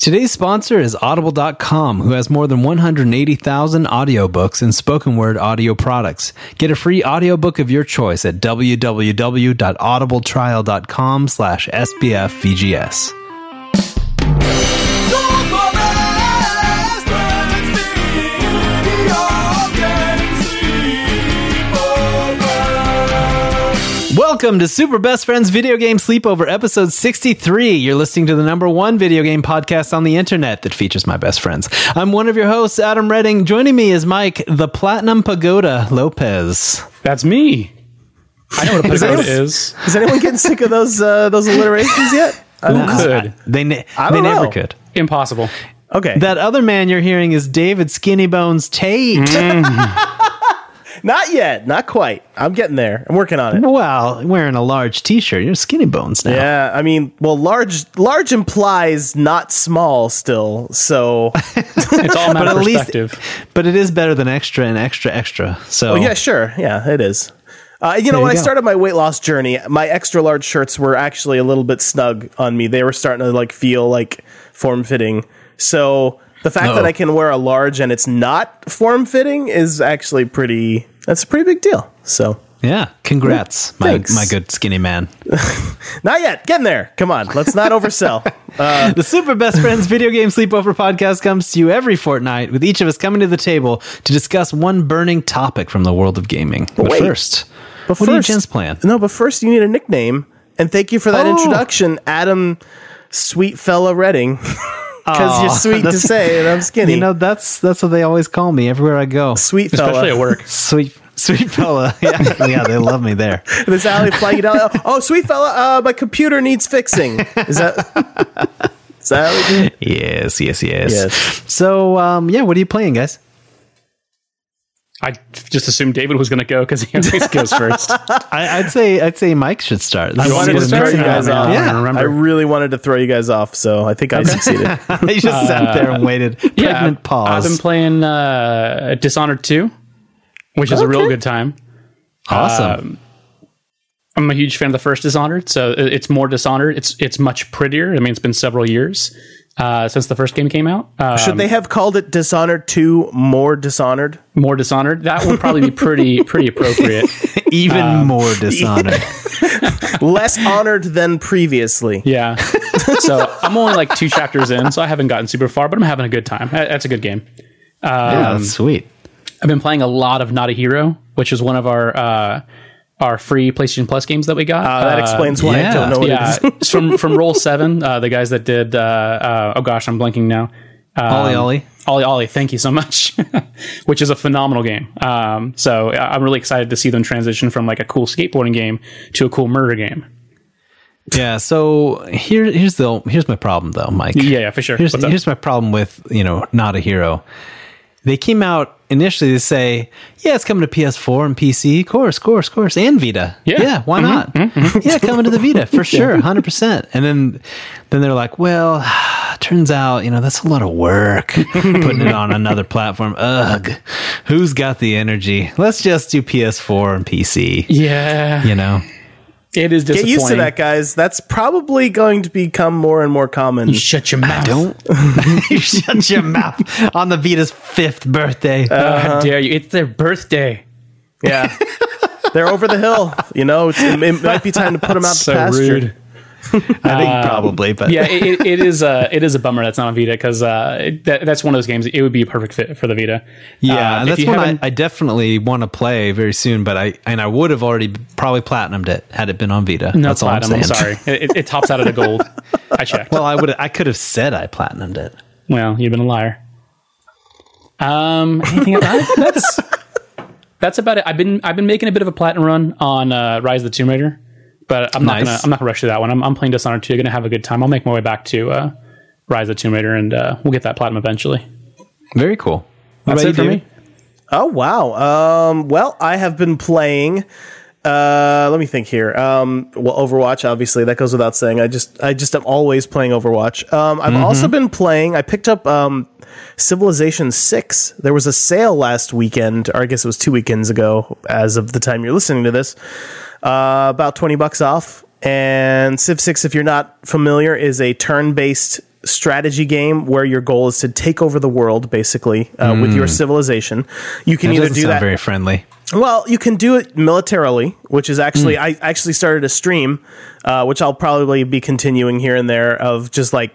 Today's sponsor is Audible.com, who has more than 180,000 audiobooks and spoken word audio products. Get a free audiobook of your choice at www.audibletrial.com slash sbfvgs. Welcome to Super Best Friends Video Game Sleepover, episode 63. You're listening to the number one video game podcast on the internet that features my best friends. I'm one of your hosts, Adam Redding. Joining me is Mike, the Platinum Pagoda Lopez. That's me. I know what a pagoda is. Is anyone getting sick of those uh, those alliterations yet? Who don't could? They, ne- I they don't never know. could. Impossible. Okay, That other man you're hearing is David Skinny Bones Tate. not yet, not quite. I'm getting there. I'm working on it. Well, wearing a large t-shirt. You're Skinny Bones now. Yeah, I mean, well, large large implies not small still. So, It's all a matter But of least, perspective. but it is better than extra and extra extra. So oh, yeah, sure, yeah, it is. Uh, you know, There when you I started my weight loss journey, my extra large shirts were actually a little bit snug on me. They were starting to like feel like form fitting. So the fact that Uh-oh. I can wear a large and it's not form fitting is actually pretty. That's a pretty big deal. So yeah, congrats, my my good skinny man. not yet. Getting there. Come on. Let's not oversell. The Super Best Friends Video Game Sleepover podcast comes to you every fortnight, with each of us coming to the table to discuss one burning topic from the world of gaming. But wait. first, But what you gents plan? No, but first you need a nickname. And thank you for that Oh. introduction, Adam Sweet Fella Redding. Because you're sweet to say, and I'm skinny. You know, that's that's what they always call me everywhere I go. sweet fella. Especially at work. Sweet, sweet fella. Yeah, yeah, they love me there. This alley flag you down. Oh, sweet fella, uh, my computer needs fixing. Is that? is that what you do? Yes, yes, yes. Yes. So, um, yeah, what are you playing, guys? I just assumed David was going to go because he always goes first. I, I'd say I'd say Mike should start. This I wanted to what throw you guys off. Yeah, I remember. I really wanted to throw you guys off, so I think I succeeded. you just sat there and waited. yeah, pause. I've been playing uh, Dishonored 2, which is a real good time. awesome. I'm a huge fan of the first Dishonored, so it's more Dishonored. It's it's much prettier. I mean, it's been several years uh, since the first game came out. Uh, Should they have called it Dishonored 2 More Dishonored? more Dishonored. That would probably be pretty pretty appropriate. Even um, more dishonored. Less honored than previously. Yeah. so I'm only like two chapters in, so I haven't gotten super far, but I'm having a good time. That's a good game. yeah, that's sweet. I've been playing a lot of Not a Hero, which is one of our uh, our free PlayStation Plus games that we got. Uh, that explains why yeah. I don't know what yeah, it is. it's from from Roll Seven, uh, the guys that did. Uh, uh, oh gosh, I'm blanking now. Um, OlliOlli. Ollie Ollie, thank you so much. Which is a phenomenal game. Um, so I- I'm really excited to see them transition from like a cool skateboarding game to a cool murder game. Yeah. So here, here's the here's my problem though, Mike. Yeah, yeah, for sure. Here's here's my problem with you know not a hero. They came out initially to say, yeah, it's coming to PS4 and PC, of course, of course, of course, and Vita. Yeah. yeah why Mm-hmm, not? Yeah, coming to the Vita for sure, hundred percent. And then then they're like, well, turns out you know that's a lot of work putting it on another platform. Ugh, who's got the energy? Let's just do PS4 and PC. Yeah, You know. It is Get used to that, guys. That's probably going to become more and more common. Shut your mouth. Don't you shut your mouth on the Vita's fifth birthday. How uh-huh. dare you? It's their birthday. Yeah. They're over the hill. You know, it's, it, it might be time to put them out to So pasture. rude. I think probably, but Yeah, it, it- it is. Uh, it is a bummer that's not on Vita because uh, that, that's one of those games. It would be a perfect fit for the Vita. yeah, Uh, and that's one I, I definitely want to play very soon. But I and I would have already probably platinumed it had it been on Vita. No, that's all I'm platinum. I'm sorry. It, it tops out at a gold. I checked. Well, I would I could have said I platinumed it. Well, you've been a liar. Um, anything else? that's that's about it. I've been I've been making a bit of a platinum run on uh, Rise of the Tomb Raider, but I'm not gonna I'm not gonna rush through that one. I'm, I'm playing Dishonored 2. Gonna have a good time. I'll make my way back to uh, Rise of Tomb Raider, and uh, we'll get that platinum eventually. Very cool. What That's it for you, me. Oh wow. Um, well, I have been playing. Uh, let me think here. Um, well, Overwatch, obviously, that goes without saying. I just, I just am always playing Overwatch. Um, I've also been playing. I picked up um, Civilization Six. There was a sale last weekend, or I guess it was two weekends ago, as of the time you're listening to this. Uh, about twenty bucks off. And Civ Six, if you're not familiar, is a turn-based strategy game where your goal is to take over the world, basically, uh, with your civilization. You can That either do that. very friendly. Well, you can do it militarily, which is actually I actually started a stream, uh, which I'll probably be continuing here and there of just like,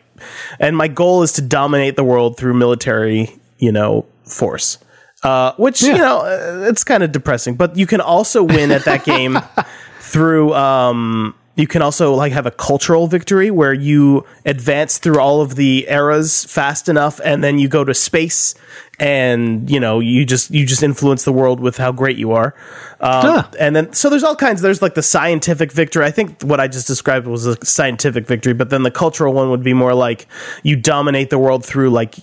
and my goal is to dominate the world through military, you know, force. Uh, which you know, uh, it's kind of depressing, but you can also win at that game through. Um, you can also like have a cultural victory where you advance through all of the eras fast enough, and then you go to space, and you know you just you just influence the world with how great you are. Um, Huh. And then so there's all kinds. There's like the scientific victory. I think what I just described was a scientific victory, but then the cultural one would be more like you dominate the world through like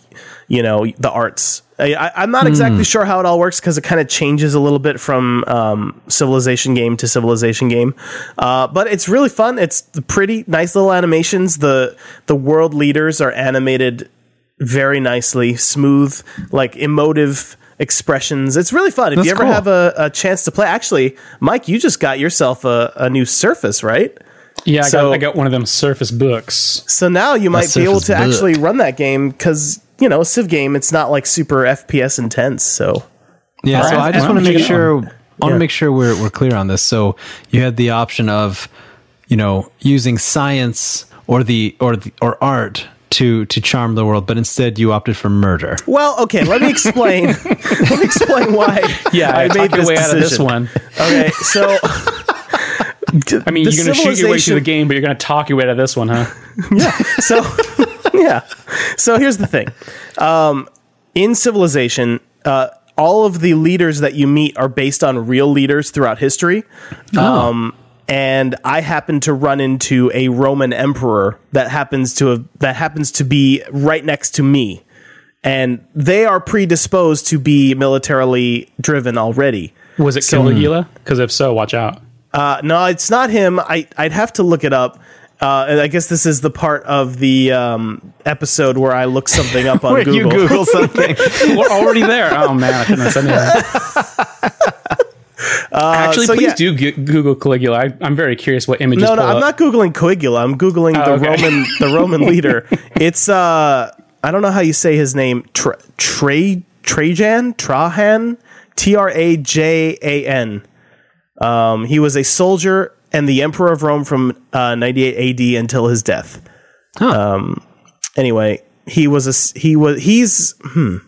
you know the arts. I, I'm not exactly sure how it all works because it kind of changes a little bit from um, civilization game to civilization game, uh, but it's really fun. It's the pretty nice little animations. the The world leaders are animated very nicely, smooth, like emotive expressions. It's really fun. If That's you ever cool. have a, a chance to play, actually, Mike, you just got yourself a, a new Surface, right? Yeah, I, So- got, I got one of them Surface books. So now you might be able to book. actually run that game because you know, a Civ game, it's not like super FPS intense. So Yeah, so I just want to make it sure I want to Yeah. make sure we're we're clear on this. So you had the option of, you know, using science or the or the, or art to to charm the world, but instead you opted for murder. Well, okay, let me explain. let me explain why Yeah, I talk made your this way out of this one. Okay, so I mean, you're going to shoot your way through the game, but you're going to talk your way out of this one, huh? Yeah. So yeah. So here's the thing. Um, in Civilization, uh, all of the leaders that you meet are based on real leaders throughout history. Um, and I happen to run into a Roman emperor that happens to have, that happens to be right next to me, and they are predisposed to be militarily driven already. Was it Caligula? Because if so, watch out. Uh, no, it's not him. I I'd have to look it up. Uh, I guess this is the part of the um, episode where I look something up on Google. you Google something. We're already there. Oh man, I have said anything. Actually, Uh, so please yeah. do gu- Google Caligula. I, I'm very curious what images. No, no, I'm up. not googling Caligula. I'm googling the Oh, okay. Roman the Roman leader. It's uh, I don't know how you say his name. Tra- Tra- Trajan Trahan T R A J A N. Um, he was a soldier and the emperor of Rome from uh, 98 AD until his death. Um, anyway, he was a he was he's hmm.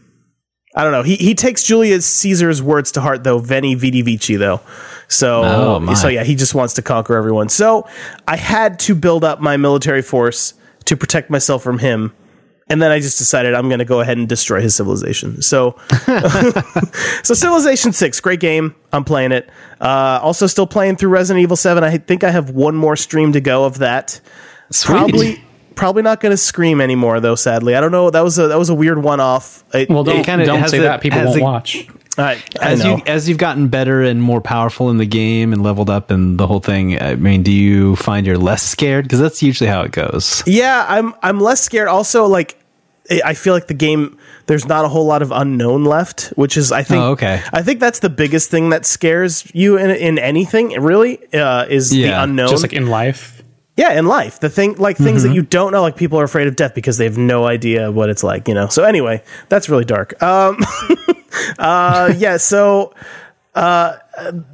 I don't know. He he takes Julius Caesar's words to heart though. Veni vidi vici though. So Oh, so yeah, he just wants to conquer everyone. So I had to build up my military force to protect myself from him. And then I just decided I'm going to go ahead and destroy his civilization. So, so Civilization Six, great game. I'm playing it. Uh, also, still playing through Resident Evil Seven. I think I have one more stream to go of that. Sweet. Probably, probably not going to scream anymore though. Sadly, I don't know. That was a that was a weird one off. Well, don't, it- kinda don't has say the- that. People won't the- watch. I, I as know. you as you've gotten better and more powerful in the game and leveled up and the whole thing, I mean, do you find you're less scared? Because that's usually how it goes. Yeah, I'm I'm less scared. Also, like I I feel like the game there's not a whole lot of unknown left, which is I think Oh, okay. I think that's the biggest thing that scares you in in anything really uh, is the unknown. Just like in life. Yeah, in life, the thing like things Mm-hmm. that you don't know, like people are afraid of death because they have no idea what it's like, you know. So anyway, that's really dark. Um, uh, yeah, so uh,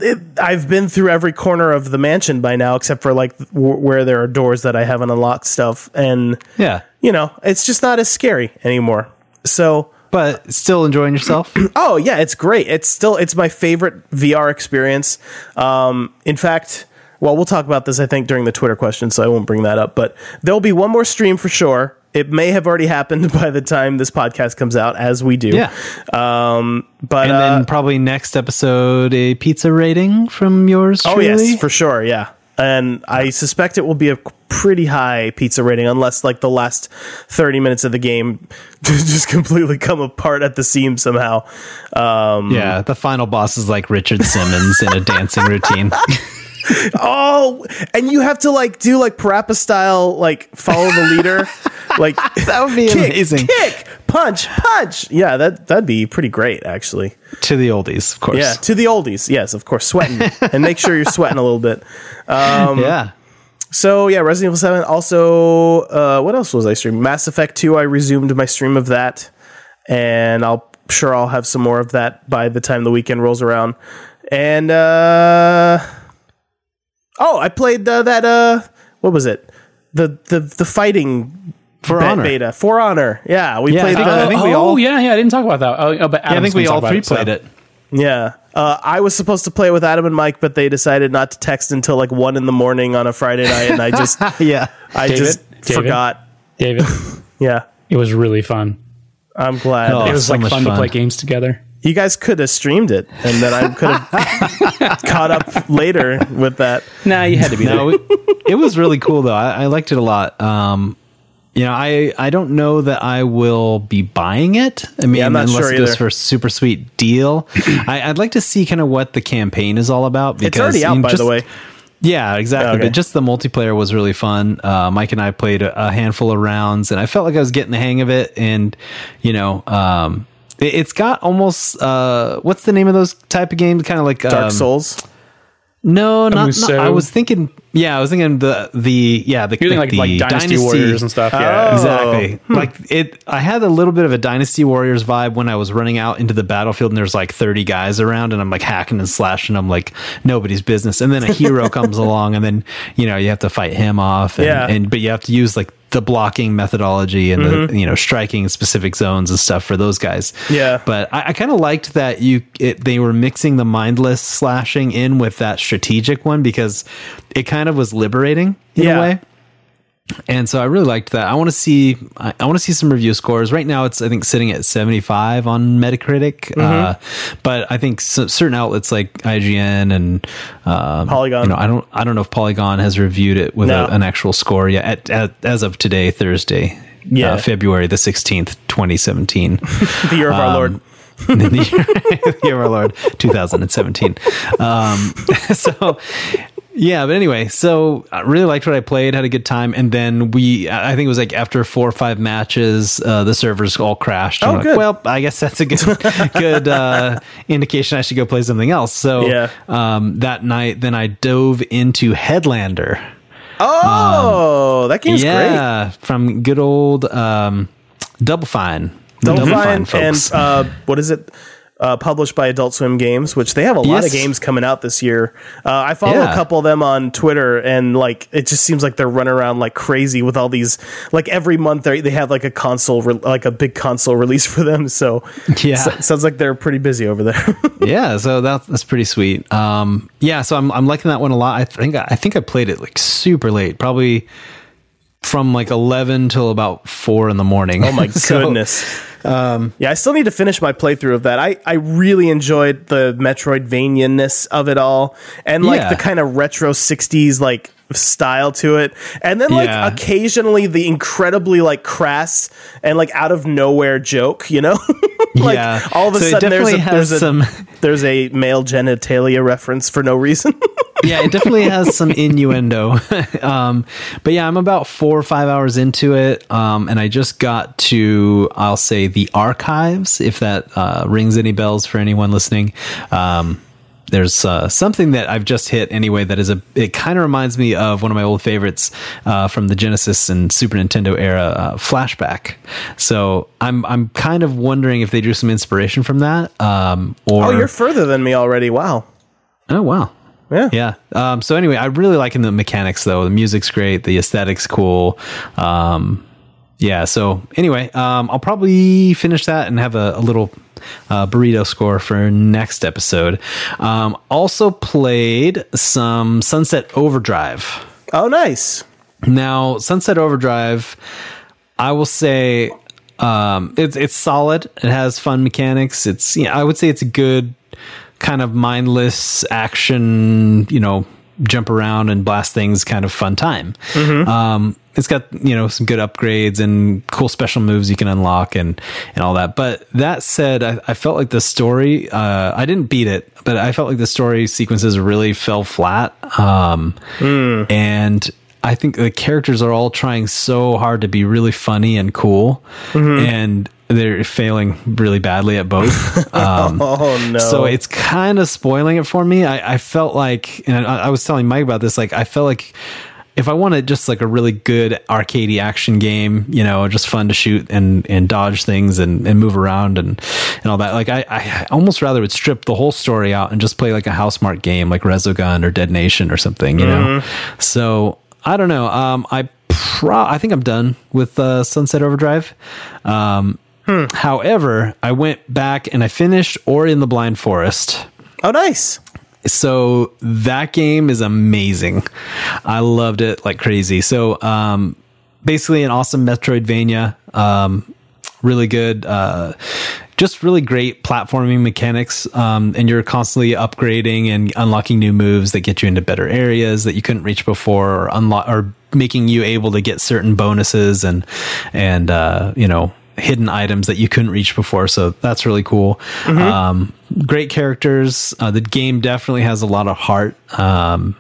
it, I've been through every corner of the mansion by now, except for like w- where there are doors that I haven't unlocked stuff, and Yeah, you know, it's just not as scary anymore. So, but still enjoying yourself. oh yeah, it's great. It's still it's my favorite VR experience. Um, in fact, well, we'll talk about this I think during the Twitter question, so I won't bring that up. But there'll be one more stream for sure. It may have already happened by the time this podcast comes out, as we do. Yeah. Um, but and uh, then probably next episode a pizza rating from yours. oh Truly. yes, for sure. Yeah. and I suspect it will be a pretty high pizza rating, unless like the last thirty minutes of the game just completely come apart at the seams somehow. Um, Yeah, the final boss is like Richard Simmons in a dancing routine. oh, and you have to like do like Parappa style, like follow the leader, like That would be kick, amazing. Kick, punch, punch. Yeah, that that'd be pretty great, actually. to the oldies, of course. Yeah, to the oldies. Yes, of course, sweating and make sure you're sweating a little bit. yeah. So yeah, Resident Evil Seven. Also, uh, what else was I streaming? Mass Effect Two. I resumed my stream of that, and I'll sure I'll have some more of that by the time the weekend rolls around. And uh, oh, I played uh, that. Uh, what was it? The the the fighting For be- Honor. beta for Honor. Yeah, we Yeah, played I think- the. I think oh, we all- yeah, yeah. I didn't talk about that. Oh, oh, but Yeah, I think we all three played it. Yeah. Uh, I was supposed to play it with Adam and Mike, but they decided not to text until like one in the morning on a Friday night, and I just, Yeah. I David? just David? forgot. David. Yeah, it was really fun. I'm glad. Oh. It was so like much fun, to play games together. You guys could have streamed it, and then I could have caught up later with that. Nah, you had to be there. No, it, it was really cool though. I, I liked it a lot. Um, you know, I I don't know that I will be buying it. I mean, Yeah, I'm not unless sure it goes for a super sweet deal. I, I'd like to see kind of what the campaign is all about. Because It's already I out, mean, by just- the way. Yeah, exactly. Okay. But just the multiplayer was really fun. Uh, Mike and I played a, a handful of rounds, and I felt like I was getting the hang of it. And you know, um, it, it's got almost uh, what's the name of those type of games? Kind of like Dark um, Souls. No, not, not. I was thinking. Yeah, I was thinking the the yeah the You're thinking like, the like Dynasty, Warriors and stuff. Yeah. Oh. Exactly. Hmm. Like it I had a little bit of a Dynasty Warriors vibe when I was running out into the battlefield and there's like 30 guys around and I'm like hacking and slashing them like nobody's business. And then a hero comes along and then, you know, you have to fight him off and, Yeah. and but you have to use like the blocking methodology and the mm-hmm. you know striking specific zones and stuff for those guys. Yeah. But I, I kind of liked that you it, they were mixing the mindless slashing in with that strategic one because it kind of was liberating in Yeah. a way. And so I really liked that. I want to see I, I want to see some review scores. Right now it's I think sitting at 75 on Metacritic. Uh, but I think s certain outlets like IGN and um, Polygon. you know, I don't I don't know if Polygon has reviewed it with No. a, an actual score yet at, at, as of today Thursday. Yeah. Uh, February the 16th, 2017. The year of our Um, Lord. in the year, the year of our Lord 2017. Um, so yeah, but anyway, so I really liked what I played, had a good time, and then we, I think it was like after four or five matches, uh, the servers all crashed. Oh, I'm like, well, I guess that's a good, good uh, indication I should go play something else. So Yeah. um, that night, then I dove into Headlander. Oh, that game's great. yeah, from good old um, Double Fine. The Double Fine and folks. uh, what is it? Uh, published by Adult Swim Games, which they have a lot of games coming out this year. Uh, I follow Yeah. a couple of them on Twitter, and like it just seems like they're running around like crazy with all these. Like every month, they they have like a console, re- like a big console release for them. So Yeah. so- sounds like they're pretty busy over there. yeah, so that's that's pretty sweet. Um, yeah, so I'm I'm liking that one a lot. I think I think I played it like super late, probably from like eleven till about four in the morning. Oh my So, goodness. Um, yeah, I still need to finish my playthrough of that. I, I really enjoyed the Metroidvania-ness of it all and like Yeah. the kind of retro 60s like style to it. And then like Yeah. occasionally the incredibly like crass and like out of nowhere joke, you know? like Yeah. all of a So sudden there's a, there's a some- there's a male genitalia reference for no reason. yeah, it definitely has some innuendo. um, but yeah, I'm about four or five hours into it, um, and I just got to, I'll say, the archives, if that uh, rings any bells for anyone listening. Um, there's uh, something that I've just hit anyway that is a. It kind of reminds me of one of my old favorites uh, from the Genesis and Super Nintendo era, uh, Flashback. So I'm I'm kind of wondering if they drew some inspiration from that, um, or oh, you're further than me already. Wow. oh wow, Yeah. yeah. Um, so anyway, I really liking the mechanics though. The music's great. The aesthetics cool. Um, yeah. So anyway, um, I'll probably finish that and have a, a little uh, burrito score for next episode. Um, also played some Sunset Overdrive. Oh, nice. Now, Sunset Overdrive, I will say um, it's it's solid. It has fun mechanics. It's you know, I would say it's a good kind of mindless action, you know, jump around and blast things kind of fun time. Um, it's got you know some good upgrades and cool special moves you can unlock and and all that. But that said, I, I felt like the story. Uh, I didn't beat it, but I felt like the story sequences really fell flat. Um, and I think the characters are all trying so hard to be really funny and cool, and they're failing really badly at both. Um, Oh no! so it's kind of spoiling it for me. I, I felt like, and I, I was telling Mike about this. Like, I felt like if I wanted just like a really good arcadey action game, you know, just fun to shoot and and dodge things and, and move around and and all that. Like, I, I almost rather would strip the whole story out and just play like a Housemarque game, like Resogun or Dead Nation or something, you know. So I don't know. Um, I pro- I think I'm done with uh, Sunset Overdrive. Um, However, I went back and I finished Ori and the Blind Forest. oh, nice. So that game is amazing. I loved it like crazy. So, um, basically an awesome Metroidvania. Um, really good, uh, just really great platforming mechanics. Um, and you're constantly upgrading and unlocking new moves that get you into better areas that you couldn't reach before or unlock or making you able to get certain bonuses and, and, uh, you know, hidden items that you couldn't reach before. So that's really cool. Um, great characters. Uh, the game definitely has a lot of heart. Um,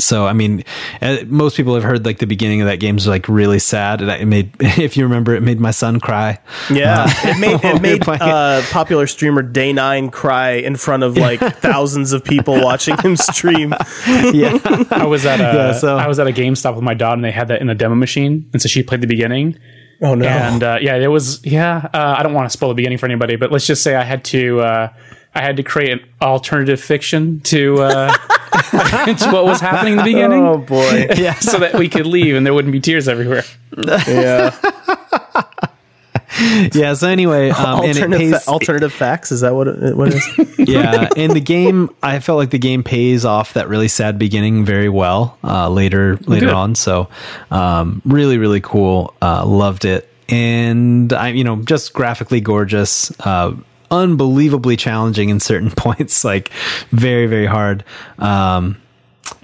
so I mean, uh, most people have heard like the beginning of that game's like really sad. And it made, if you remember, it made my son cry. Yeah, it made it made playing. uh, popular streamer Day Nine cry in front of like thousands of people watching him stream. Yeah, I was at a Yeah, so- I was at a GameStop with my daughter, and they had that in a demo machine, and so she played the beginning. Oh no! And uh, yeah, it was yeah. Uh, I don't want to spoil the beginning for anybody, but let's just say I had to uh, I had to create an alternative fiction to uh, to what was happening in the beginning, oh boy! yeah. so that we could leave and there wouldn't be tears everywhere. Yeah, Yeah. So anyway, um, and it alternative, pays, fa- alternative facts. Is that what it, what it is? yeah, In the game, I felt like the game pays off that really sad beginning very well uh, later later Good. on. So, um, really, really cool. Uh, loved it, and I, you know, just graphically gorgeous. Uh, unbelievably challenging in certain points, like very, very hard. Um,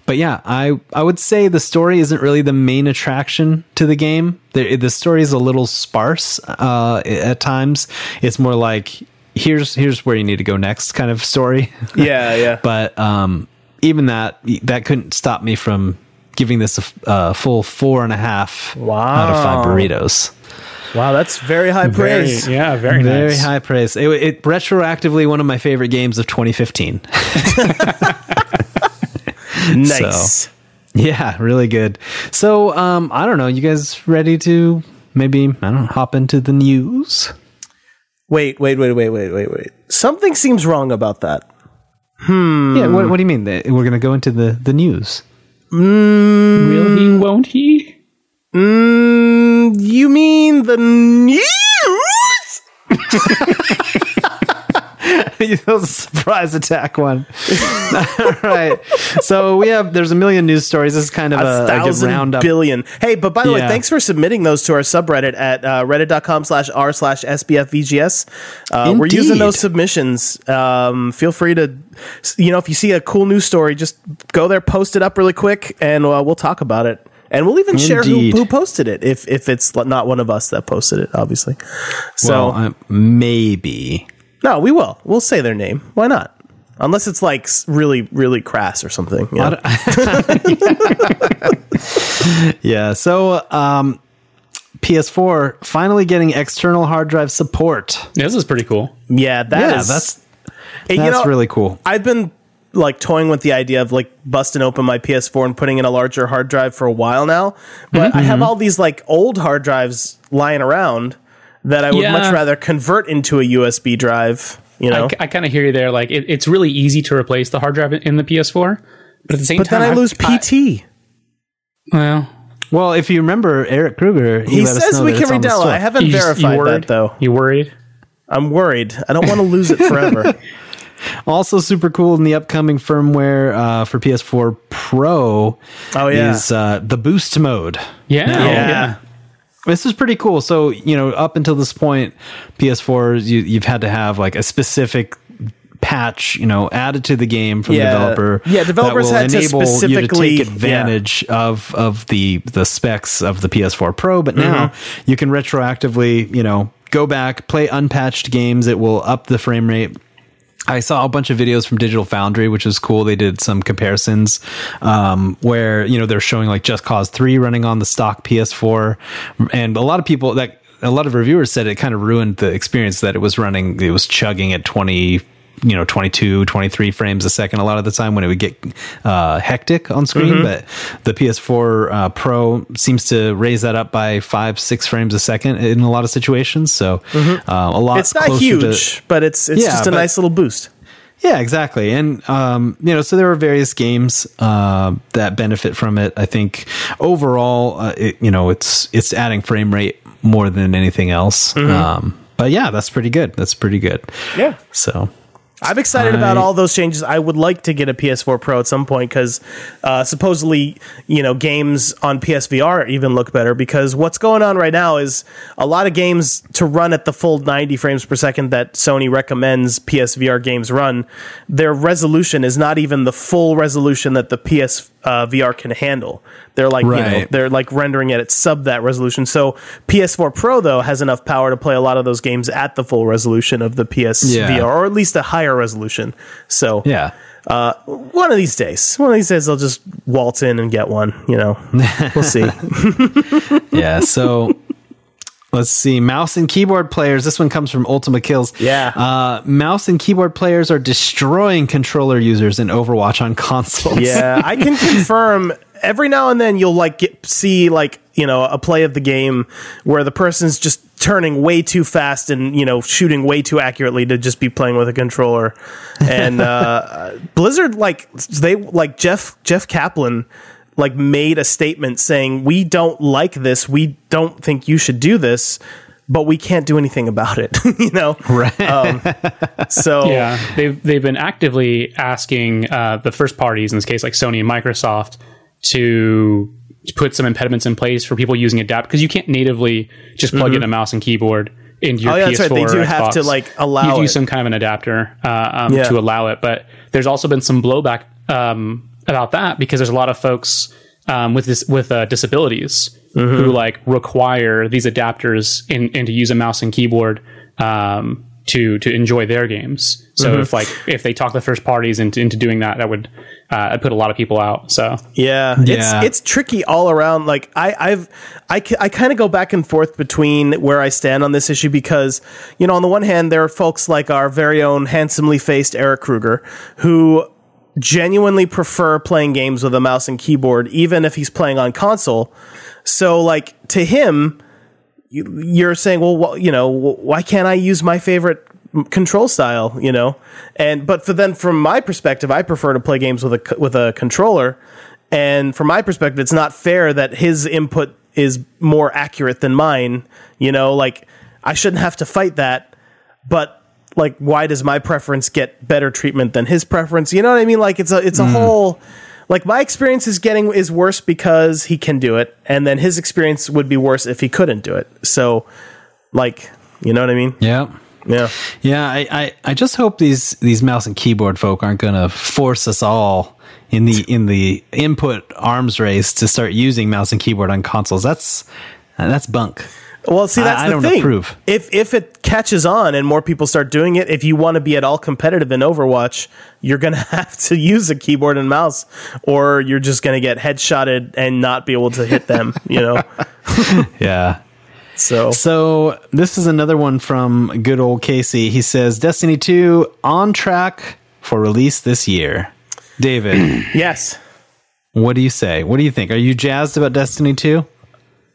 but yeah, I I would say the story isn't really the main attraction to the game. The the story is a little sparse uh, at times. It's more like here's here's where you need to go next kind of story. yeah, yeah. but um, even that that couldn't stop me from giving this a full four and a half out of five burritos. wow, that's very high Very, praise. yeah, very, Very nice. high praise. It, it retroactively one of my favorite games of 2015. Nice. Yeah, really good. So, um, I don't know. You guys ready to maybe I don't know, hop into the news? Wait, wait, wait, wait, wait, wait, wait. Something seems wrong about that. Hmm. Yeah. What, what do you mean? We're going to go into the the news. Will he? Won't he? Mm, you mean the news? that was a surprise attack one. All right. So we have there's a million news stories. This is kind of a, a a thousand roundup. billion. Hey, but by the way, thanks for submitting those to our subreddit at uh, reddit.com slash r slash sbfvgs. Uh, we're using those submissions. Um, feel free to, you know, if you see a cool news story, just go there, post it up really quick, and uh, we'll talk about it. And we'll even share who, who posted it if if it's not one of us that posted it, obviously. So well, uh, maybe. No, we will. We'll say their name. Why not? Unless it's like really, really crass or something. Yeah. Yeah. So, um, PS4 finally getting external hard drive support. Yeah, this is pretty cool. Yeah, that yeah, is- that's that's you know, really cool. I've been like toying with the idea of like busting open my PS4 and putting in a larger hard drive for a while now, but I Mm-hmm. have all these like old hard drives lying around that I would Yeah. much rather convert into a USB drive. You know, I, kind of hear you there. Like, it, it's really easy to replace the hard drive in the PS4, but at the same but time, then I I've- lose PT. well, Well, if you remember Eric Kruger, he, he let us says know we that can it's on the redownload. store. I haven't you you verified worried? that though. You worried? I'm worried. I don't want to lose it forever. Also, super cool in the upcoming firmware uh, for PS4 Pro Oh, yeah. is uh, the boost mode. Yeah, Now- yeah. This is pretty cool. So, you know, up until this point, PS4s, you, you've had to have like a specific patch, you know, added to the game from Yeah. the developer. Yeah, developers had to enable you to specifically- take advantage of of the the specs of the PS4 Pro. But Mm-hmm. now you can retroactively, you know, go back, play unpatched games. It will up the frame rate. I saw a bunch of videos from Digital Foundry, which is cool. They did some comparisons um, where you know they're showing like Just Cause Three running on the stock PS4, and a lot of people that a lot of reviewers said it kind of ruined the experience that it was running. It was chugging at twenty. You know, 22, 23 frames a second a lot of the time when it would get uh, hectic on screen. Mm-hmm. But the PS4 uh, Pro seems to raise that up by five, six frames a second in a lot of situations. So uh, a lot. Mm-hmm. It's not closer to- huge, but it's it's Yeah, just a but- nice little boost. yeah, exactly. And, um, you know, so there are various games, uh, that benefit from it. I think overall, uh, it, you know, it's, it's adding frame rate more than anything else. Um, but yeah, that's pretty good. That's pretty good. Yeah. So I'm excited about all those changes. I would like to get a PS4 Pro at some point because uh, supposedly, you know, games on PSVR even look better. Because what's going on right now is a lot of games to run at the full 90 frames per second that Sony recommends PSVR games run. Their resolution is not even the full resolution that the PSVR uh, can handle. They're like, you know, they're like rendering it at sub that resolution. So PS4 Pro though has enough power to play a lot of those games at the full resolution of the PSVR, Yeah. or at least a higher resolution. So yeah. uh, one of these days, one of these days, I'll just waltz in and get one. You know, we'll see. Yeah. So let's see. Mouse and keyboard players. This one comes from Ultima Kills. Yeah. Uh, mouse and keyboard players are destroying controller users in Overwatch on consoles. yeah, I can confirm. Every now and then, you'll like get, see like you know a play of the game where the person's just turning way too fast and you know shooting way too accurately to just be playing with a controller. And uh, Blizzard, like they like Jeff Jeff Kaplan. Like made a statement saying we don't like this. We don't think you should do this, but we can't do anything about it. you know, Right. so Yeah, they've they've been actively asking uh, the first parties, in this case, like Sony and Microsoft, to put some impediments in place for people using adapt because you can't natively just plug in a mouse and keyboard into your Mm-hmm. Oh, yeah, PS4 that's right. They do have to, like, allow you do some kind of an adapter uh, um, Yeah. to allow it. But there's also been some blowback um, about that because there's a lot of folks um, with this with uh, disabilities Mm-hmm. who like require these adapters in, and to use a mouse and keyboard um, to to enjoy their games. So Mm-hmm. if like if they talk the first parties into into doing that, that would uh, put a lot of people out. So Yeah, Yeah. it's it's tricky all around. Like I, I've I, I kind of go back and forth between where I stand on this issue because you know on the one hand there are folks like our very own handsomely faced Eric Kruger who genuinely prefer playing games with a mouse and keyboard even if he's playing on console. So like to him, you- you're saying, well, wh- you know, why can't I use my favorite m- control style? You know, and but for then from my perspective, I prefer to play games with a with a controller. And from my perspective, it's not fair that his input is more accurate than mine. You know, like I shouldn't have to fight that. But like, why does my preference get better treatment than his preference? You know what I mean? Like it's a it's a hmm. whole. Like my experience is getting is worse because he can do it, and then his experience would be worse if he couldn't do it. So, like, you know what I mean? Yeah. Yeah. Yeah, I, I, I just hope these these mouse and keyboard folk aren't going to force us all in the in the input arms race to start using mouse and keyboard on consoles. That's that's bunk. Well, see, that's I the don't thing. approve. If if it catches on and more people start doing it, if you want to be at all competitive in Overwatch, you're gonna have to use a keyboard and mouse, or you're just gonna get headshotted and not be able to hit them. You know. Yeah. So So this is another one from good old Casey. He says Destiny 2 on track for release this year. David, yes, what do you say? What do you think? Are you jazzed about Destiny 2?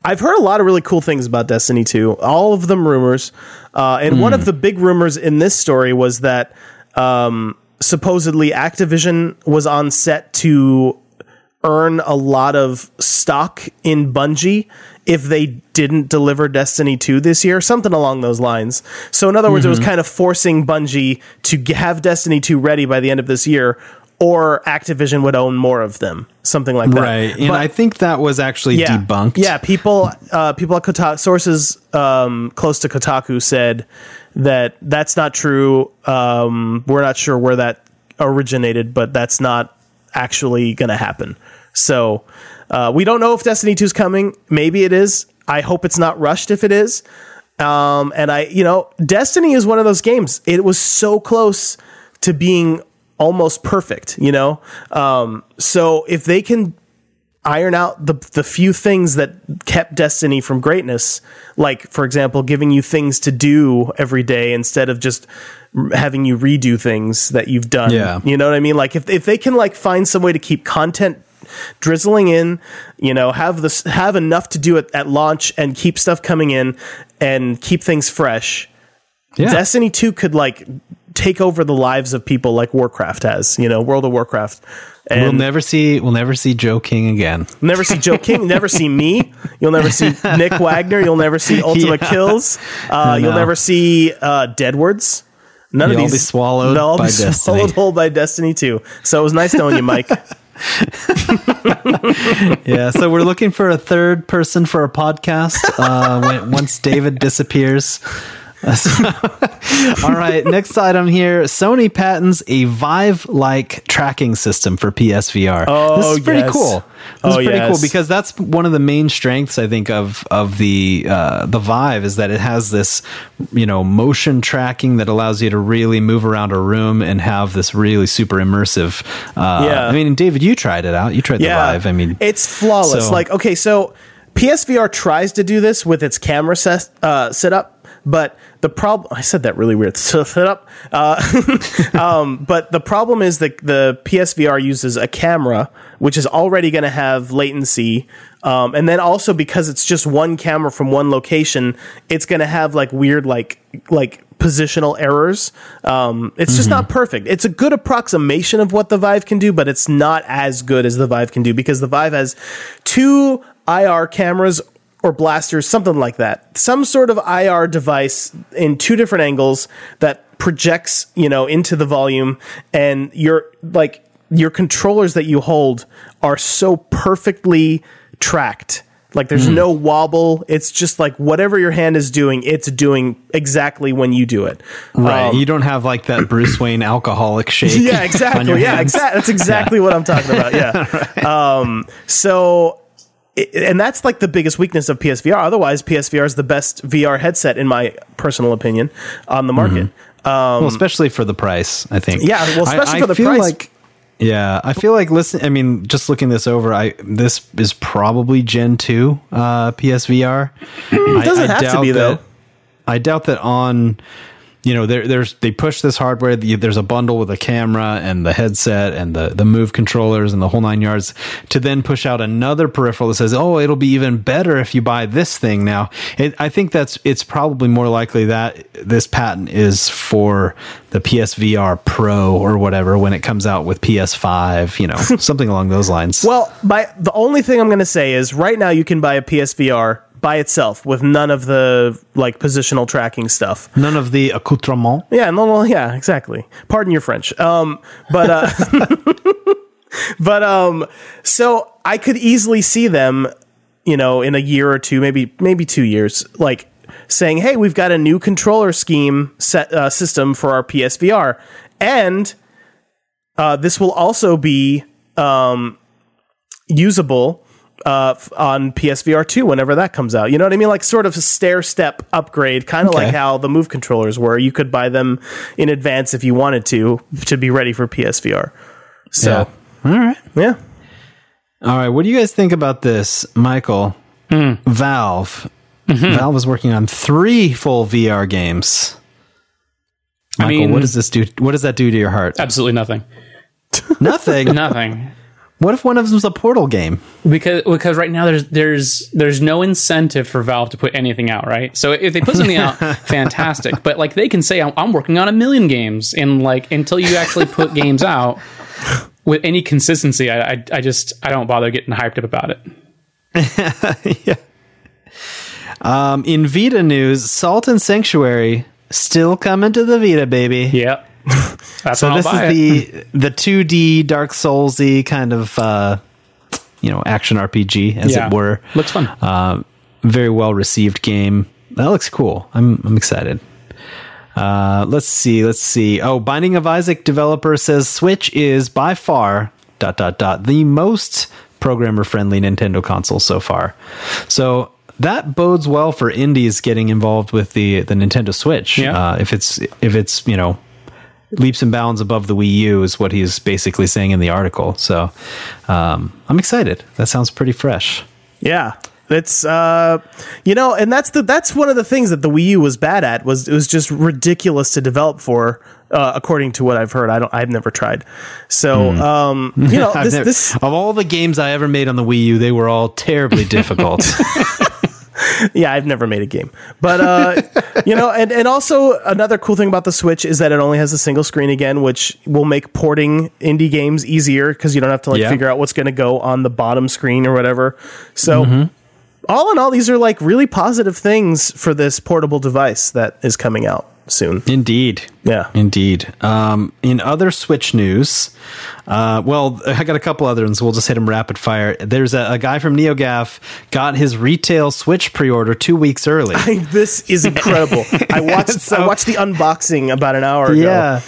I've heard a lot of really cool things about Destiny 2, all of them rumors. Uh, and one of the big rumors in this story was that um, supposedly Activision was on set to earn a lot of stock in Bungie if they didn't deliver Destiny 2 this year, something along those lines. So, in other words, it was kind of forcing Bungie to have Destiny 2 ready by the end of this year. or Activision would own more of them, something like that. Right. And But- I think that was actually yeah, debunked. Yeah, people, uh, people at Kotaku, sources um, close to Kotaku said that that's not true. Um, we're not sure where that originated, but that's not actually going to happen. So uh, we don't know if Destiny 2 is coming. Maybe it is. I hope it's not rushed if it is. Um, and I, you know, Destiny is one of those games. It was so close to being almost perfect, you know? Um, so if they can iron out the the few things that kept Destiny from greatness, like for example, giving you things to do every day instead of just having you redo things that you've done. Yeah. You know what I mean? Like if if they can like find some way to keep content drizzling in, you know, have this have enough to do it at launch and keep stuff coming in and keep things fresh. Yeah. Destiny 2 could like take over the lives of people like Warcraft has, you know, World of Warcraft. And we'll never see we'll never see Joe King again. Never see Joe King. Never see me. You'll never see Nick Wagner. You'll never see Ultimate Yeah. Kills. Uh, you'll never see uh, Deadwards. None You'll of these be swallowed they'll all by be Destiny. swallowed whole by Destiny too. So it was nice knowing you, Mike. Yeah, so we're looking for a third person for a podcast uh, when, once David disappears. All right, next item here. Sony patents a Vive-like tracking system for PSVR. Oh, this is pretty yes. cool. This Oh, is pretty yes. cool because that's one of the main strengths I think of of the uh, the Vive is that it has this you know motion tracking that allows you to really move around a room and have this really super immersive. Uh, Yeah. I mean, David, you tried it out. You tried the Vive. I mean, it's flawless. so- like okay, so PSVR tries to do this with its camera set uh, setup, but the problem I said that really weird. Uh, um, but the problem is that the PSVR uses a camera which is already going to have latency. Um, and then also because it's just one camera from one location, it's going to have like weird like like positional errors. Um, it's just not perfect. It's a good approximation of what the Vive can do, but it's not as good as the Vive can do because the Vive has two IR cameras or blasters, something like that. Some sort of IR device in two different angles that projects, you know, into the volume and your like your controllers that you hold are so perfectly tracked. Like there's Hmm. no wobble. It's just like whatever your hand is doing, it's doing exactly when you do it. Right. Um, you don't have like that Bruce Wayne alcoholic shake. yeah, exactly. Yeah, exactly. That's exactly what I'm talking about. Yeah. Um, so, and that's like the biggest weakness of PSVR. Otherwise, PSVR is the best VR headset, in my personal opinion, on the market. well, especially for the price, I think. Yeah, well, especially for the feel price. Like, yeah, I feel like listen. I mean, just looking this over, I this is probably Gen two uh, PSVR. It doesn't have to be, though. I doubt that on. You know, there, there's they push this hardware. There's a bundle with a camera and the headset and the the move controllers and the whole nine yards. To then push out another peripheral that says, "Oh, it'll be even better if you buy this thing now." It, I think that's it's probably more likely that this patent is for the PSVR Pro or whatever when it comes out with PS5. You know, something along those lines. Well, my the only thing I'm going to say is right now you can buy a PSVR by itself with none of the like positional tracking stuff. None of the accoutrement. Yeah, no, well, yeah, exactly. Pardon your French. Um, but uh, but um, so I could easily see them, you know, in a year or two, maybe maybe two years, like saying, "Hey, we've got a new controller scheme set uh, system for our PSVR, and uh, this will also be um, usable." Uh, on PSVR 2 whenever that comes out. You know what I mean? Like sort of a stair step upgrade, kind of Okay. like how the Move controllers were. You could buy them in advance if you wanted to, to be ready for PSVR. So, All right. yeah. All right. What do you guys think about this, Michael? Valve. Valve is working on three full VR games. I Michael, mean- what does this do? What does that do to your heart? Absolutely nothing. Nothing. Nothing. What if one of them's a Portal game? because because right now there's there's there's no incentive for Valve to put anything out, right? So if they put something out, fantastic. But like they can say, I'm, I'm working on a million games, and like until you actually put games out with any consistency, I, I I just I don't bother getting hyped up about it. yeah. Um, in Vita news, Salt and Sanctuary still coming to the Vita, baby. Yeah. That's So this is it. the the 2D Dark Soulsy kind of uh, you know action RPG as Yeah. it were. Looks fun. Uh, very well received game. That looks cool. I'm I'm excited. Uh, let's see. Let's see. Oh, Binding of Isaac developer says Switch is by far dot dot dot the most programmer friendly Nintendo console so far. So that bodes well for indies getting involved with the the Nintendo Switch. Yeah. Uh, if it's if it's you know leaps and bounds above the Wii U is what he's basically saying in the article. So um, I'm excited. That sounds pretty fresh. Yeah. It's uh you know, and that's the that's one of the things that the Wii U was bad at was it was just ridiculous to develop for, uh, according to what I've heard. I don't I've never tried. So um you know this never- this of all the games I ever made on the Wii U, they were all terribly difficult. yeah, I've never made a game. But uh you know, and, and also another cool thing about the Switch is that it only has a single screen again, which will make porting indie games easier because you don't have to like Yeah. figure out what's gonna go on the bottom screen or whatever. So Mm-hmm. All in all, these are like really positive things for this portable device that is coming out soon. Indeed. Yeah. Indeed. Um, in other Switch news, uh, well, I got a couple other ones. We'll just hit them rapid fire. There's a, a guy from NeoGaf got his retail Switch pre-order two weeks early. this is incredible. I watched I watched the unboxing about an hour ago. Yeah.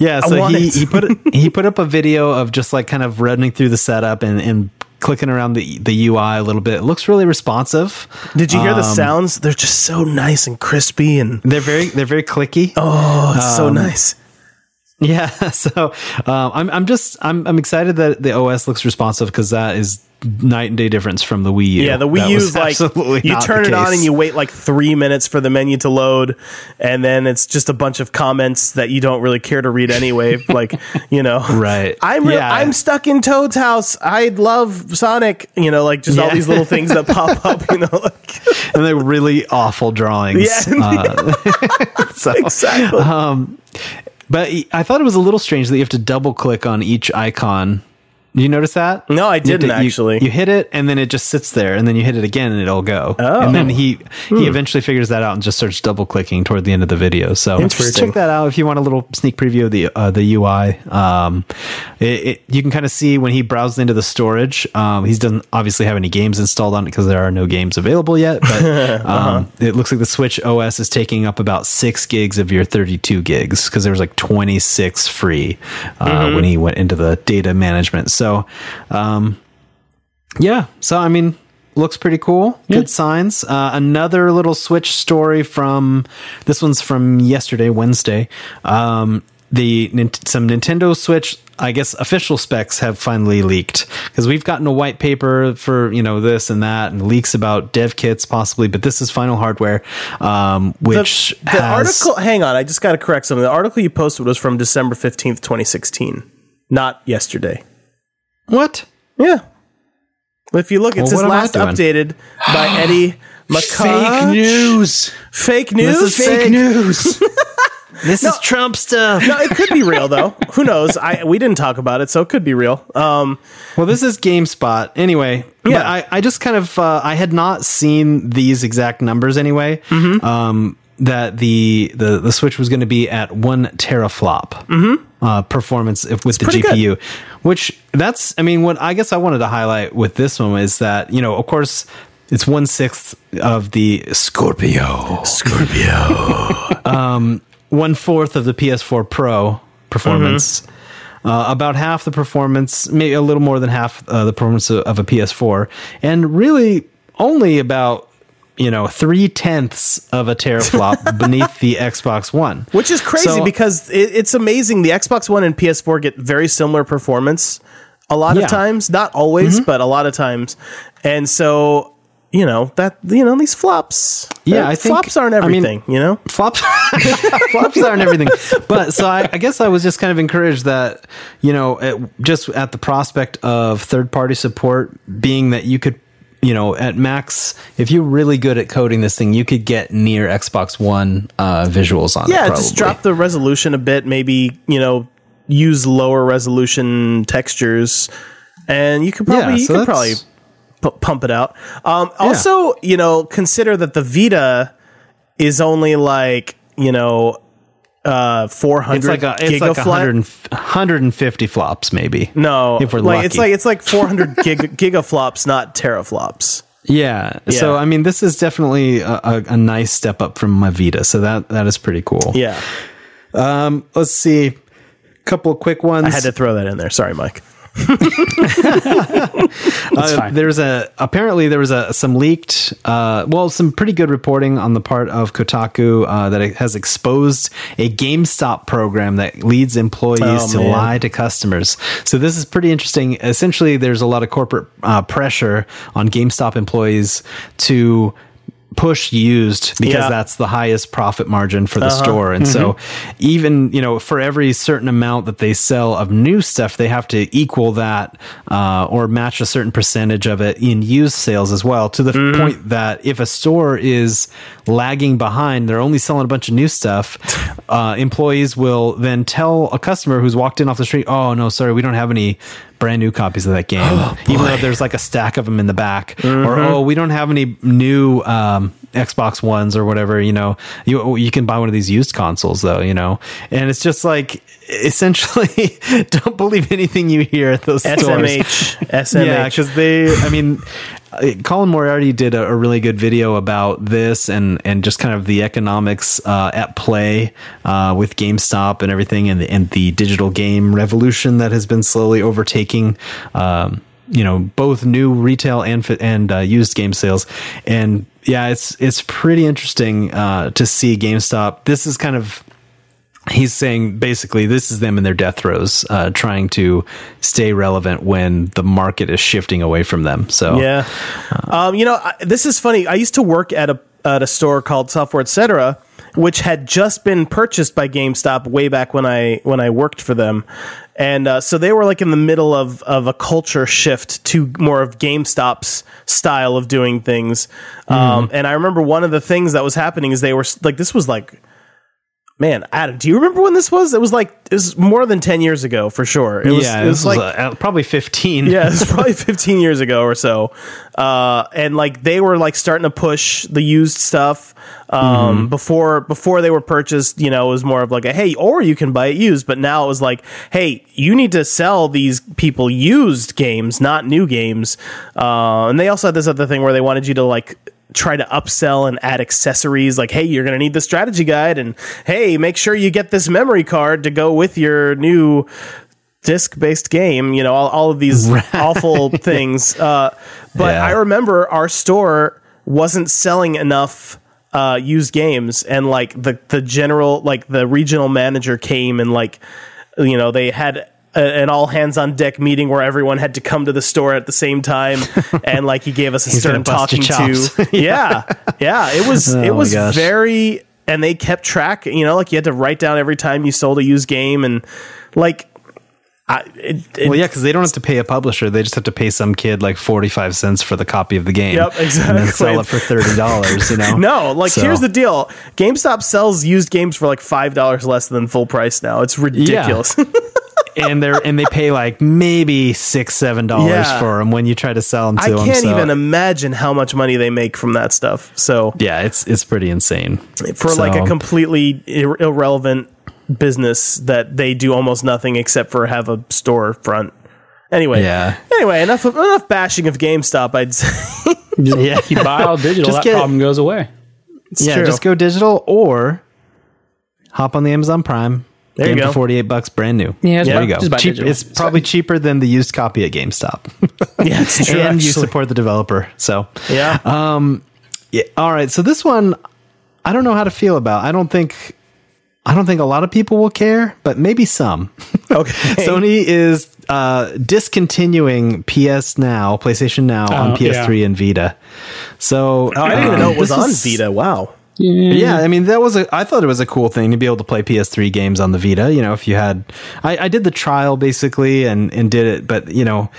Yeah, so he, he put he put up a video of just like kind of running through the setup and, and clicking around the the UI a little bit. It looks really responsive. Did you hear the Um, sounds? They're just so nice and crispy and They're very they're very clicky. oh, it's Um, so nice. Yeah, so um, I'm I'm just I'm I'm excited that the OS looks responsive because that is night and day difference from the Wii U. Yeah, the Wii U is like you turn it on and you wait like three minutes for the menu to load, and then it's just a bunch of comments that you don't really care to read anyway. like you know, Right. I'm re- Yeah. I'm stuck in Toad's house. I love Sonic. You know, like just all these little things that pop up. You know, like and they're really awful drawings. Yeah. Uh, so, exactly. But I thought it was a little strange that you have to double click on each icon. You notice that? No, I You didn't you- actually. You, hit it and then it just sits there, and then you hit it again and it'll go. Oh. And then he Hmm. he eventually figures that out and just starts double clicking toward the end of the video. So check that out if you want a little sneak preview of the uh, the UI. Um, it, it, you can kind of see when he browsed into the storage. Um, he doesn't obviously have any games installed on it because there are no games available yet. But Uh-huh. um, it looks like the Switch OS is taking up about six gigs of your 32 gigs because there was like 26 free uh, Mm-hmm. when he went into the data management. So, um, yeah. So I mean, looks pretty cool. Good signs. Uh, another little Switch story from this one's from yesterday, Wednesday. Um, the some Nintendo Switch, I guess, official specs have finally leaked because we've gotten a white paper for you know this and that and leaks about dev kits possibly, but this is final hardware, um, the, which the has- article. Hang on, I just got to correct something. The article you posted was from December fifteenth, twenty sixteen, not yesterday. What? Yeah. If you look, it Well, says what am I last updated by Eddie McCall. news. Fake news. This is fake news. this is Trump stuff. no, it could be real though. Who knows? I we didn't talk about it, so it could be real. Um, Well, this is GameSpot. Anyway, Yeah. but I, I just kind of uh, I had not seen these exact numbers anyway. Mm-hmm. Um, that the, the the Switch was going to be at one teraflop uh, performance if, with the Mm-hmm. pretty GPU, which that's I mean what I guess I wanted to highlight with this one is that you know of course it's one sixth of the Scorpio, Scorpio. one fourth of the PS4 Pro performance. Mm-hmm. Uh, about half the performance, maybe a little more than half uh, the performance of, of a PS4, and really only about you know three tenths of a teraflop beneath the Xbox One, Which is crazy So- because it, it's amazing. The Xbox One and PS4 get very similar performance a lot Yeah. of times, not always, but a lot of times. And so, you know, that, you know, these flops. Yeah, uh, I think- flops aren't I mean- everything, you know? flops flops aren't everything but so I, I guess i was just kind of encouraged that you know at, just at the prospect of third party support being that you could you know at max if you're really good at coding this thing you could get near xbox one uh, visuals on it Yeah, just drop the resolution a bit, maybe, you know, use lower resolution textures and you could probably Yeah, you so could probably pu- pump it out. Um, also, you know, consider that the Vita is only like, you know, uh 400 It's like a, it's like 100, 150 flops, maybe. no if we're like lucky. it's like it's like 400 gig, gigaflops not teraflops Yeah. So I mean, this is definitely a, a, a nice step up from my Vita. So that that is pretty cool. yeah Um, let's see. A couple of quick ones. i had to throw that in there sorry mike Uh, fine. There's a apparently there was a some leaked, uh, well, some pretty good reporting on the part of Kotaku uh, that it has exposed a GameStop program that leads employees Oh, to man. lie to customers. So this is pretty interesting. Essentially, there's a lot of corporate uh, pressure on GameStop employees to push used because Yeah. Uh-huh. that's the highest profit margin for the store. And so Mm-hmm. even, you know, for every certain amount that they sell of new stuff, they have to equal that uh, or match a certain percentage of it in used sales as well to the Mm-hmm. point that if a store is lagging behind, they're only selling a bunch of new stuff, uh, employees will then tell a customer who's walked in off the street, oh, no, sorry, we don't have any brand new copies of that game, Oh, even though there's like a stack of them in the back, Mm-hmm. or oh, we don't have any new um, Xbox Ones or whatever. You know, you you can buy one of these used consoles though. You know, and it's just like essentially, don't believe anything you hear at those stores. smh smh Yeah, because they, I mean, Colin Moriarty did a, a really good video about this and and just kind of the economics uh, at play uh, with GameStop and everything, and the, and the digital game revolution that has been slowly overtaking. Um, you know, both new retail and and uh, used game sales, and yeah, it's it's pretty interesting uh, to see GameStop. This is kind of he's saying basically this is them in their death throes uh, trying to stay relevant when the market is shifting away from them so Yeah. Um, you know, I, this is funny. I used to work at a at a store called Software Etc., which had just been purchased by GameStop way back when I when I worked for them, and uh, so they were like in the middle of of a culture shift to more of GameStop's style of doing things. Um, and I remember one of the things that was happening is they were like, this was like. Man, Adam, do you remember when this was? It was like it was more than ten years ago for sure. It was, yeah it was this like was, uh, probably 15 yeah, it's probably 15 years ago or so. Uh, and like they were like starting to push the used stuff. Um, before, before they were purchased, you know, it was more of like a, Hey, or you can buy it used. But now it was like, Hey, you need to sell these people used games, not new games. Uh, and they also had this other thing where they wanted you to like, try to upsell and add accessories like hey you're going to need the strategy guide and hey make sure you get this memory card to go with your new disc based game, you know, all, all of these awful things. Uh, but Yeah. I remember our store wasn't selling enough uh, used games, and like the the general, like the regional manager came and like, you know, they had. An all hands on deck meeting where everyone had to come to the store at the same time, and like he gave us a stern talking to. yeah, yeah, it was Oh it was very, and they kept track. You know, like you had to write down every time you sold a used game, and like I, it, it, well yeah because they don't have to pay a publisher they just have to pay some kid like 45 cents for the copy of the game Yep, and then sell it for $30 you know no, like So- here's the deal: GameStop sells used games for like five dollars less than full price now. It's ridiculous. and they're and they pay like maybe six seven dollars Yeah. for them when you try to sell them to I them I can't so- even imagine how much money they make from that stuff. So yeah it's it's pretty insane for like a completely ir- irrelevant business that they do almost nothing except for have a store front. Anyway, Yeah. Anyway, enough of, enough bashing of GameStop. I'd say yeah You buy all digital, Just that get- problem goes away. it's yeah true. just go digital or hop on the amazon prime There you go. for 48 bucks brand new Yeah, just there you go just buy Cheap- digital. it's probably cheaper than the used copy at gamestop yeah, it's true. and you support the developer so yeah. Um, yeah, all right. So this one, I don't know how to feel about. I don't think, I don't think a lot of people will care, but maybe some. okay. Sony is uh, discontinuing PS Now, PlayStation Now on Oh, PS3 and Vita. So Oh, I didn't even um, know it was this on is- Vita. Wow. Yeah, I mean that was a. I thought it was a cool thing to be able to play PS3 games on the Vita. You know, if you had, I, I did the trial basically and and did it, but you know,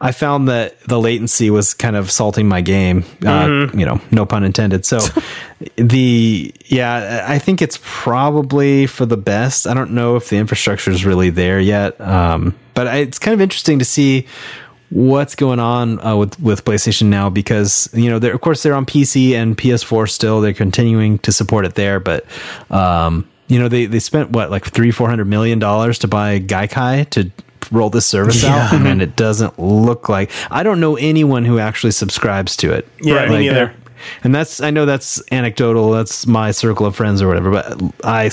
I found that the latency was kind of salting my game. Uh, you know, no pun intended. So the yeah, I think it's probably for the best. I don't know if the infrastructure is really there yet, um, but I, it's kind of interesting to see what's going on uh, with with PlayStation now because you know they're of course they're on PC and PS4 still they're continuing to support it there but um you know, they they spent what like three four hundred million dollars to buy Gaikai to roll this service out, and it doesn't look like. I don't know anyone who actually subscribes to it. Yeah, me neither. And that's I know that's anecdotal. That's my circle of friends or whatever. But I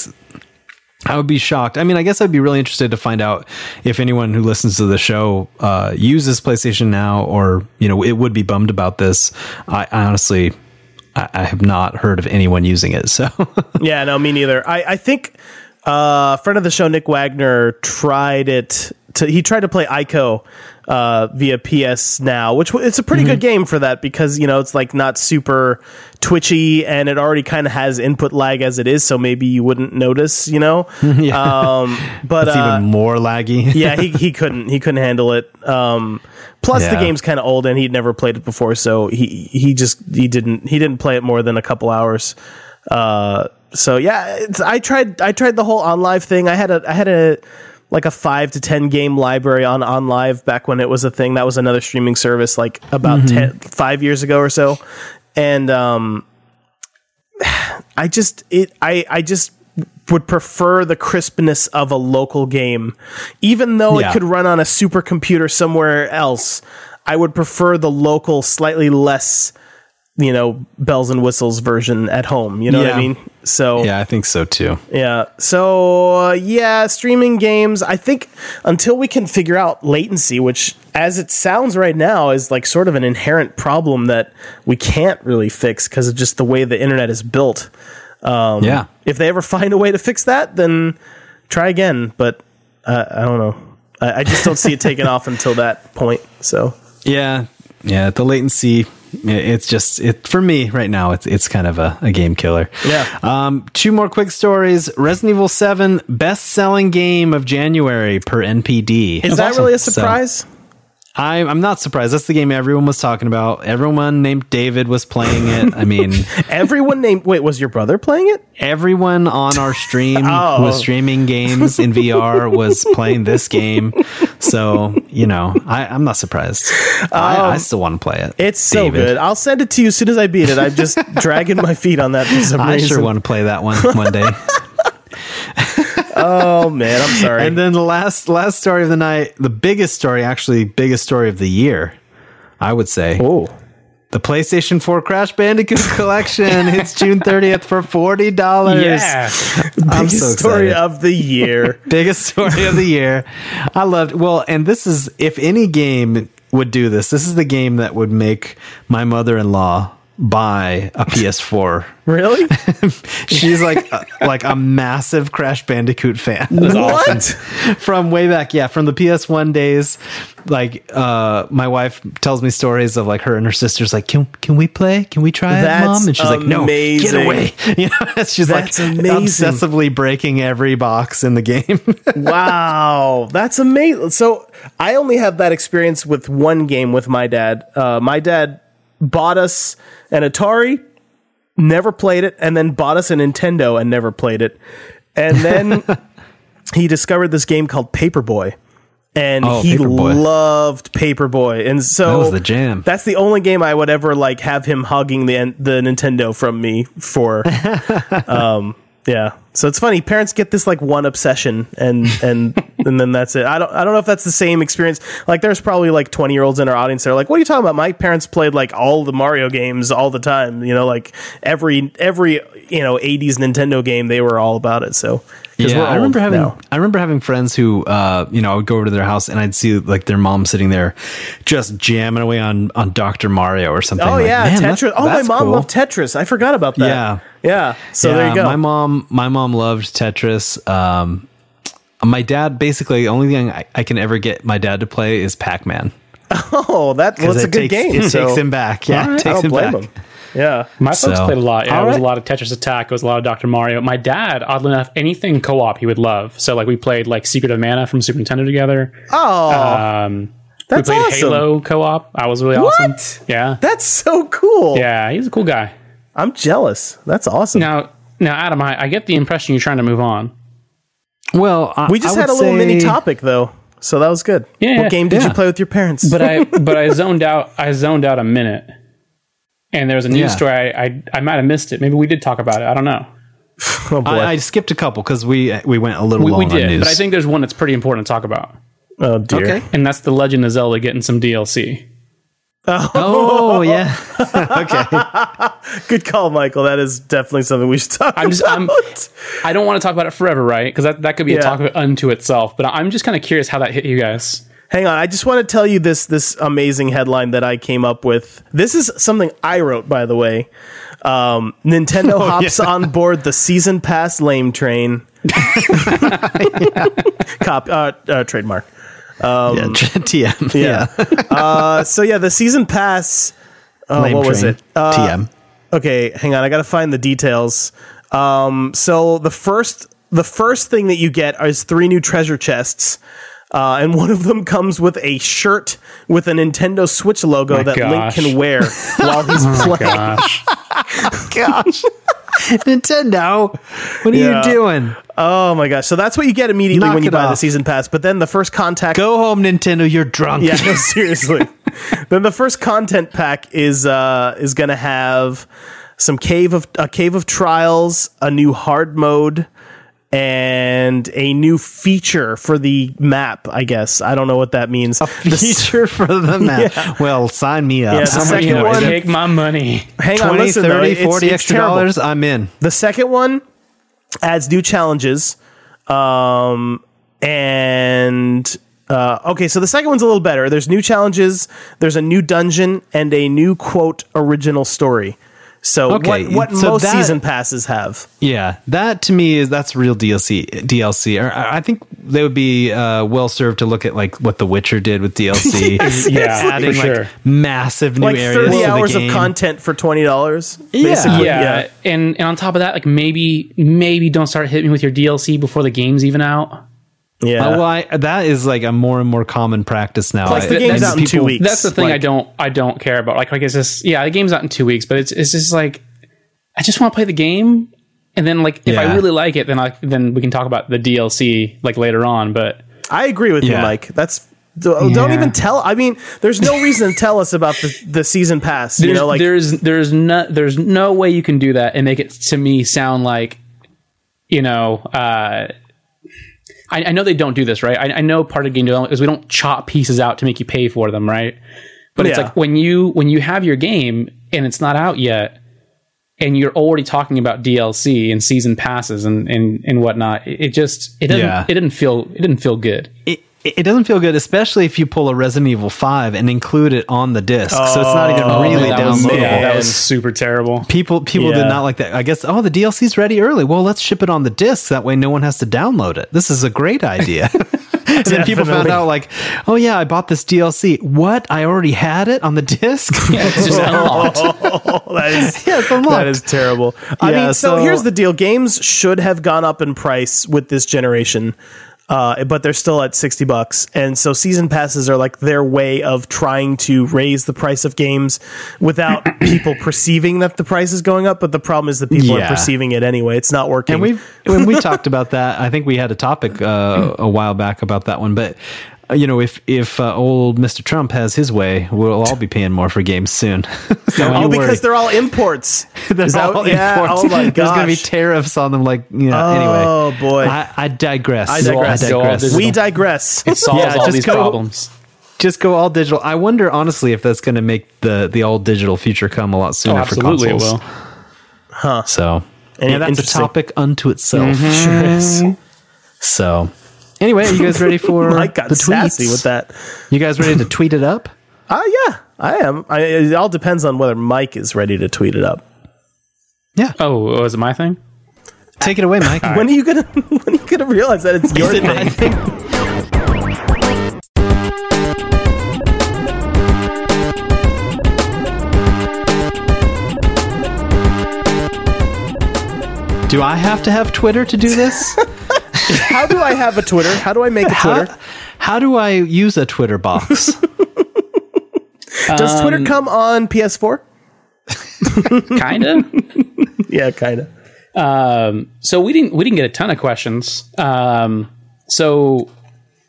I would be shocked. I mean, I guess I'd be really interested to find out if anyone who listens to the show uh, uses PlayStation Now, or you know, it would be bummed about this. I, I honestly, I, I have not heard of anyone using it. So yeah, no, me neither. I, I think uh, a friend of the show, Nick Wagner, tried it. To, he tried to play Ico uh, via PS Now, which it's a pretty good game for that because you know it's like not super twitchy and it already kind of has input lag as it is, so maybe you wouldn't notice, you know. um, but it's uh, even more laggy. yeah, he, he couldn't he couldn't handle it. Um, plus, the game's kind of old and he'd never played it before, so he he just he didn't he didn't play it more than a couple hours. Uh, so yeah, it's, I tried I tried the whole OnLive thing. I had a I had a like a five to ten game library on OnLive back when it was a thing. That was another streaming service like about ten, five years ago or so, and um, I just it I I just would prefer the crispness of a local game, even though Yeah. it could run on a supercomputer somewhere else. I would prefer the local, slightly less, you know, bells and whistles version at home. You know what I mean? So Yeah, I think so too. yeah. So uh, yeah, streaming games. I think until we can figure out latency, which as it sounds right now is like sort of an inherent problem that we can't really fix because of just the way the internet is built. Um, Yeah. If they ever find a way to fix that, then try again. But uh, I don't know. I, I just don't see it taking off until that point. So Yeah, yeah. The latency, it's just it for me right now. It's it's kind of a, a game killer. Yeah. Um, two more quick stories. Resident Evil Seven, best selling game of January per NPD. is that really a surprise? I, I'm not surprised. That's the game everyone was talking about. Everyone named David was playing it. I mean, Everyone named. Wait, was your brother playing it? everyone on our stream Oh. who was streaming games in VR was playing this game. So, you know, I, I'm not surprised. I, I still want to play it. Um, It's so David. good. I'll send it to you as soon as I beat it. I'm just dragging my feet on that for some I reason. sure want to play that one one day. Oh man, I'm sorry. and then the last last story of the night, the biggest story, actually biggest story of the year, I would say. oh, The PlayStation 4 Crash Bandicoot collection hits June 30th for $40. Yeah. I'm biggest so story of the year. biggest story of the year. I loved well, and this is if any game would do this, this is the game that would make my mother-in-law buy a PS4. really? She's like a, like a massive Crash Bandicoot fan. what? from way back yeah from the ps1 days like uh my wife tells me stories of like her and her sisters like can can we play can we try That's it mom and she's like no get away you know she's That's like amazing. obsessively breaking every box in the game Wow, that's amazing. So I only have that experience with one game with my dad. Uh, my dad bought us an Atari, never played it, and then bought us a Nintendo and never played it. And then he discovered this game called Paperboy. And Oh, he Paperboy. loved Paperboy, and so That was the jam. That's the only game I would ever like have him hugging the the Nintendo from me for. um, yeah, so it's funny. Parents get this like one obsession, and and and then that's it. I don't I don't know if that's the same experience. Like, there's probably like 20 year olds in our audience that are like, "What are you talking about?" My parents played like all the Mario games all the time. You know, like every every you know 80s Nintendo game, they were all about it. So yeah i remember having now. i remember having friends who uh you know i would go over to their house and i'd see like their mom sitting there just jamming away on on dr mario or something Oh Like, yeah, man, that- Tetris. oh, my mom cool. loved Tetris. I forgot about that. Yeah. yeah. So there you go. My mom, my mom loved Tetris. Um, my dad, basically, the only thing I, I can ever get my dad to play is Pac Man. oh, that well, it's a good takes, game. It so takes him back. Yeah, right, takes I don't him blame back. him. Yeah. My folks So- played a lot. Yeah, All it was a lot of Tetris Attack. It was a lot of Dr. Mario. My dad, oddly enough, anything co-op he would love. So like we played like Secret of Mana from Super Nintendo together. Oh, Um, that's we played awesome. Halo co-op. I was really What? awesome. Yeah, That's so cool. yeah, he's a cool guy. I'm jealous. That's awesome. Now, now, Adam, I, I get the impression you're trying to move on. Well, I, we just I had a would little mini topic though, so that was good. Yeah, what game did yeah. you play with your parents? But I, but I zoned out. I zoned out a minute, and there was a news Yeah. story. I, I, I might have missed it. Maybe we did talk about it. I don't know. Oh boy. I, I skipped a couple because we we went a little We, long we on did, news. but I think there's one that's pretty important to talk about, oh dear. okay. and that's the Legend of Zelda getting some DLC. Oh yeah. okay. Good call, Michael. That is definitely something we should talk I'm just, about. I'm, I don't want to talk about it forever, right? Because that, that could be Yeah. a topic unto itself. But I'm just kind of curious how that hit you guys. Hang on, I just want to tell you this this amazing headline that I came up with. This is something I wrote, by the way. Um, Nintendo hops on board the season pass lame train. Cop uh, uh, trademark. Yeah. TM. Yeah. Uh, so yeah, the season pass. Uh, what was it? Uh, TM. Okay, hang on. I got to find the details. Um, so the first the first thing that you get is three new treasure chests. Uh, and one of them comes with a shirt with a Nintendo Switch logo My that gosh. Link can wear while he's playing. Gosh. Gosh. Nintendo, what are Yeah. you doing? Oh my gosh! So that's what you get immediately Knock when you it buy the season pass. But then the first contact Go home, Nintendo. You're drunk. Yeah, no, seriously. then the first content pack is uh is gonna have some cave of a cave of trials, a new hard mode, and a new feature for the map. I guess I don't know what that means. The s- Feature for the map. Well, sign me up. Yeah, the Somebody second you know, one- take my money. hang on, 20, listen, 30, though, it's- 40 it's extra terrible. dollars. I'm in. The second one adds new challenges. Um, and uh, okay, so the second one's a little better. There's new challenges, there's a new dungeon, and a new quote original story. So Okay, what what so most that- season passes have. Yeah, that to me is that's real DLC. DLC. Or I I think they would be uh, well served to look at like what The Witcher did with DLC. Yeah, adding for like sure. massive new Like areas thirty to the hours of content for twenty dollars. Yeah. yeah, and and on top of that, like maybe maybe don't start hitting me with your DLC before the game's even out. Yeah. Uh, well, I, that is like a more and more common practice now. Plus, the game's and out in two weeks. That's the thing I don't I don't care about. Like like it's just yeah, the game's out in two weeks, but it's it's just like I just want to play the game, and then like if I really like it, then I then we can talk about the DLC like later on. But I agree with you, Mike. That's don't don't Yeah. even tell. I mean, there's no reason to tell us about the, the season pass. there's you know, like there's there's no there's no way you can do that and make it to me sound like you know uh I, I know they don't do this right? I, I know part of game development is we don't chop pieces out to make you pay for them right? But it's like when you when you have your game and it's not out yet and you're already talking about DLC and season passes and and, and whatnot it, it just it doesn't Yeah. it didn't feel it didn't feel good. It, it doesn't feel good, especially if you pull a Resident Evil 5 and include it on the disc. so it's not even Oh, really that was, downloadable. yeah, that was super terrible People people Yeah. did not like that. I guess oh the DLC's ready early. Well, let's ship it on the disc that way no one has to download it. This is a great idea. and then people found out like, "Oh yeah, I bought this DLC. What? I already had it on the disc?" it's just unlocked that is yeah, it's unlocked. That is terrible. I Yeah, mean, so, so- here's the deal: games should have gone up in price with this generation, uh, but they're still at sixty bucks. And so season passes are like their way of trying to raise the price of games without people perceiving that the price is going up. But the problem is that people Yeah. are perceiving it anyway. It's not working. And we've when we talked about that, I think we had a topic uh, a while back about that one. But you know, if if uh, old Mister Trump has his way, we'll all be paying more for games soon. Don't oh, because worry. they're all imports. They're Is that- all yeah, imports. oh my There's going to be tariffs on them. Like you know. Oh, anyway, boy. I, I digress. I digress. I digress. we digress. it solves Yeah, all just these go- problems Just go all digital. I wonder honestly if that's going to make the the all digital future come a lot Oh, sooner for absolutely, it consoles. will. So Any- yeah, that's a topic unto itself. Sure is. So anyway, are you guys ready for Mike got the tweets? sassy with that. You guys ready to tweet it up? Uh, yeah, I am. I, it all depends on whether Mike is ready to tweet it up. Yeah, Oh, was it my thing? take it away, Mike. When are you gonna When are you gonna realize that it's your I thing? think. Do I have to have Twitter to do this? How do I have a Twitter? How do I make a Twitter? How, how do I use a Twitter box? Does Um, Twitter come on PS4? Kind of. Yeah, kind of. um, so we didn't we didn't get a ton of questions. Um, so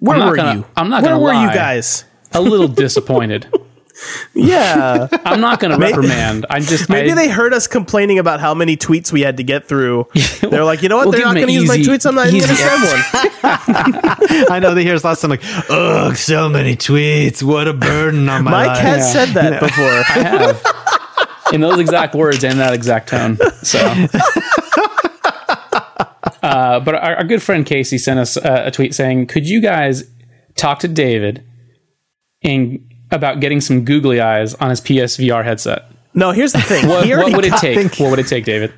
Where I'm were gonna- you? I'm not Where gonna were you guys? a little disappointed. Yeah. I'm not going to reprimand. I'm just Maybe I, they heard us complaining about how many tweets we had to get through. They're like, you know what? We'll They're not going to use my tweets. I'm not even going to send one. I know they hear us last time like, ugh, so many tweets. What a burden on my Mike life. has Yeah. said that before. I have in those exact words and that exact tone. So, uh, but our, our good friend Casey sent us uh, a tweet saying, "Could you guys talk to David and about getting some googly eyes on his PSVR headset? No, here's the thing. What, what would it take? What would it take, David?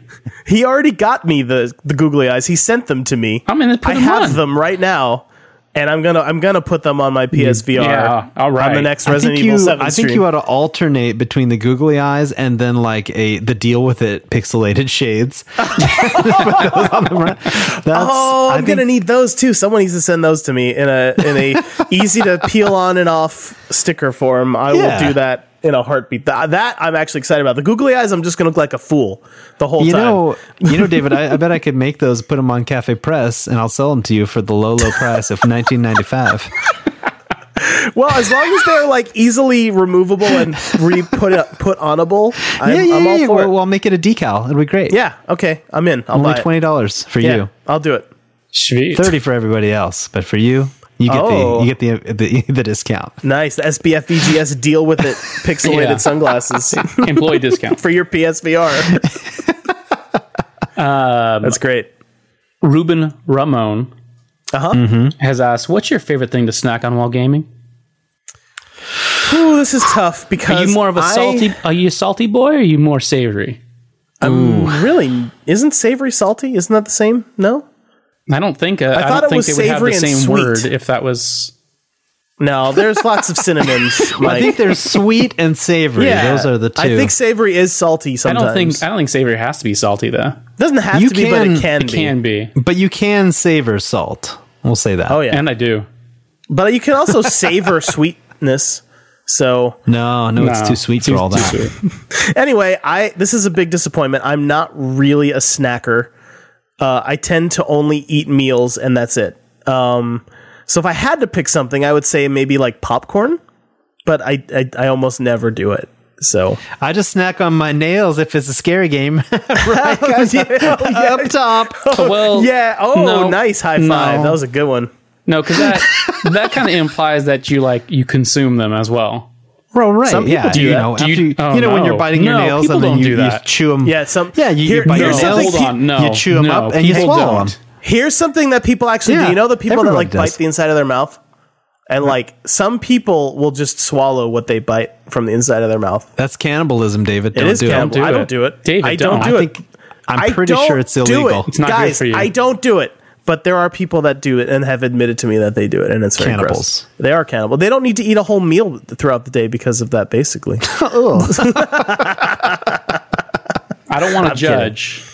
he already got me the the googly eyes. He sent them to me. I'm gonna put I them have on. them right now, and I'm gonna I'm gonna put them on my PSVR. Yeah, all right. On the next Resident think Evil you, Seven I think stream. you ought to alternate between the googly eyes and then like a the deal with it pixelated shades. Put those on the front. That's, Oh, I I'm think- gonna need those too. Someone needs to send those to me in a in a easy to peel on and off sticker form. I Yeah. will do that in a heartbeat. That, uh, that I'm actually excited about. The googly eyes, I'm just gonna look like a fool the whole You time. know, you know, David. I, I bet I could make those, put them on CafePress, and I'll sell them to you for the low, low price of 1995. well, as long as they're like easily removable and re put put onable, I'm, yeah, yeah, I'm yeah. all yeah. for Well, it. well, I'll make it a decal. It'll be great. yeah, okay, I'm in. I'll only buy twenty dollars for Yeah, you, I'll do it. Sweet. thirty for everybody else, but for you, you get Oh. the you get the, the the discount. Nice. The SBF VGS deal with it. Pixelated Yeah. sunglasses Employee discount. for your PSVR. Um, That's great. Ruben Ramon Uh huh. Mm-hmm. has asked, "What's your favorite thing to snack on while gaming? Ooh, this is tough because Are you more of a I- salty? Are you a salty boy? or Are you more savory? Really, isn't savory salty? Isn't that the same? No, I don't think. Uh, I, thought don't it think was they would have savory the and same sweet. word if that was. no. There's lots of synonyms. I Mike. think there's sweet and savory. Those are the two. I think savory is salty I sometimes. don't think. I don't think savory has to be salty though. It doesn't have You to be, but can- it can It be. can be, but you can savor salt. We'll say that. Oh yeah, and I do. but you can also savor sweetness. So No, no, it's too sweet too- for all that. anyway, I this is a big disappointment. I'm not really a snacker. Uh, I tend to only eat meals, and that's it. Um, so if I had to pick something, I would say maybe like popcorn, but I I, I almost never do it. So I just snack on my nails if it's a scary game. right? yeah, Up top. Well, yeah. Oh, no, nice high five. no. That was a good one. no, because that that kind of implies that you like you consume them as well. Well, right. Some people yeah. do you that. know, Do after you- you, oh, you know when oh, you're biting your No, nails and then you, do you chew them. Yeah, some Yeah, you, Here- you bite your nails. hold on, no, you chew them no, up and you swallow don't. them. Here's something that people actually do. You know the people that like does. bite the inside of their mouth? And like some people will just swallow what they bite from the inside of their mouth. That's cannibalism, David. It Don't is do cannibal. do I don't do it. David, I don't, don't. do it. I'm pretty sure it's illegal. it. It's not good for you. I don't do it. But there are people that do it and have admitted to me that they do it, and it's very Cannibals. gross. They are cannibal. They don't need to eat a whole meal throughout the day because of that. Basically, I don't want to judge,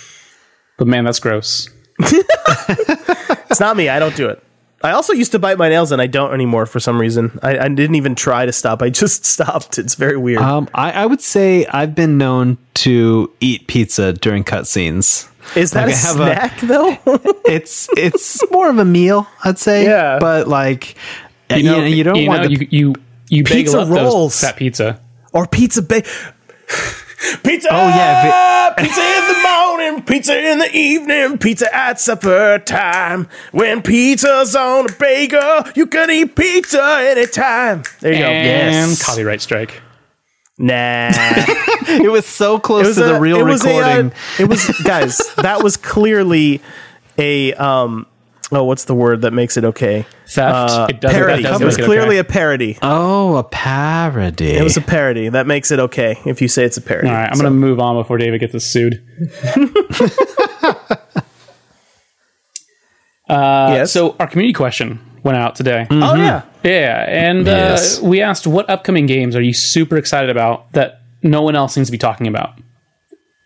but man, that's gross. it's not me. I don't do it. I also used to bite my nails, and I don't anymore for some reason. I, I didn't even try to stop. I just stopped. It's very weird. Um, I, I would say I've been known to eat pizza during cutscenes. Is that like a I have a- snack though? It's it's more of a meal, I'd say. Yeah. but like you, You know, you don't you want know, the you you you Pizza bagel up those- rolls. that pizza. or pizza ba- Pizza. Oh, yeah, pizza in the morning, pizza in the evening, pizza at supper time. When pizza's on a bagel, you can eat pizza anytime. There you And go. Yes. copyright strike. Nah. it was so close to the real it was a, uh, recording. it was guys. That was clearly a um. Oh, what's the word that makes it okay? Theft. Uh, it doesn't. parody. That doesn't It was make clearly okay. a parody. oh, a parody. It was a parody. That makes it okay if you say it's a parody. All right, I'm So- going to move on before David gets us sued. uh, Yes. So our community question went out today. Oh yeah. Yeah, and Yes. uh, we asked what upcoming games are you super excited about that no one else seems to be talking about.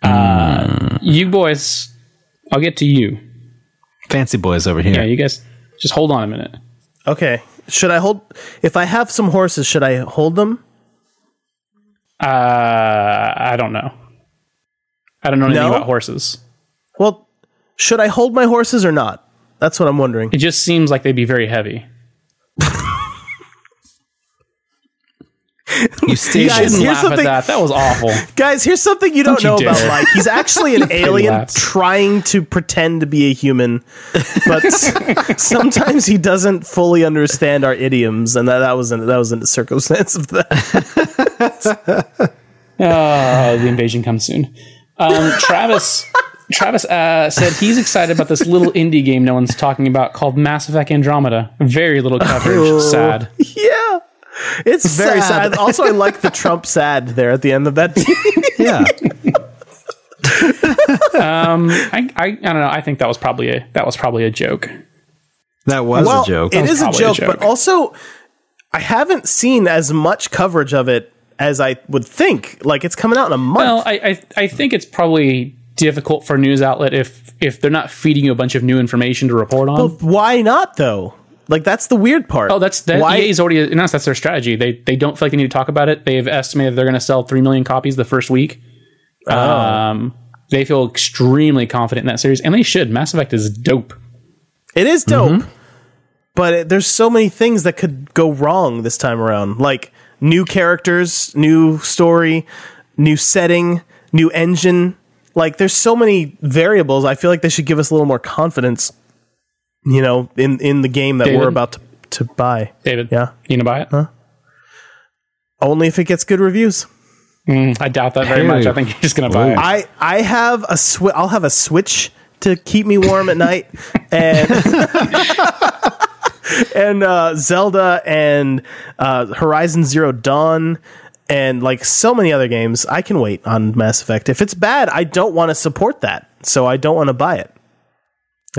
Uh, you boys, I'll get to you. fancy boys over here. Yeah, you guys, just hold on a minute. Okay. Should I hold? If I have some horses, should I hold them? Uh, I don't know. I don't know anything No? about horses. Well, should I hold my horses or not? That's what I'm wondering. It just seems like they'd be very heavy. You stay Guys, Shouldn't here's laugh something- at that. That was awful. Guys, here's something you don't, Don't you know about dare. Mike. He's actually an alien laughs. trying to pretend to be a human, but sometimes he doesn't fully understand our idioms, and that, that was an, that was a circumstance of that. Oh, the invasion comes soon. Um, Travis Travis uh, said he's excited about this little indie game no one's talking about called Mass Effect Andromeda. Very little coverage. Sad. yeah, it's very Sad. sad. Also, I like the Trump sad there at the end of that. Yeah. I, I I don't know. I think that was probably a that was probably a joke. That was well, a joke. It is a probably a joke, joke. but also I haven't seen as much coverage of it as I would think. Like it's coming out in a month. Well, I, I I think it's probably difficult for a news outlet if if they're not feeding you a bunch of new information to report on. But why not though? Like that's the weird part. Oh, that's that why. EA's already announced that's their strategy. They they don't feel like they need to talk about it. They've estimated they're going to sell three million copies the first week. Oh. Um, they feel extremely confident in that series, and they should. Mass Effect is dope. It is dope, Mm-hmm. but it, there's so many things that could go wrong this time around. Like new characters, new story, new setting, new engine. Like there's so many variables. I feel like they should give us a little more confidence. You know, in in the game that David? we're about to to buy. David, Yeah. you gonna buy it? Huh? Only if it gets good reviews. I doubt that very Hey. much. I think you're just gonna buy it. I I have a swi- I'll have a switch to keep me warm at night, and and uh, Zelda and uh, Horizon Zero Dawn and like so many other games. I can wait on Mass Effect. If it's bad, I don't want to support that, so I don't want to buy it.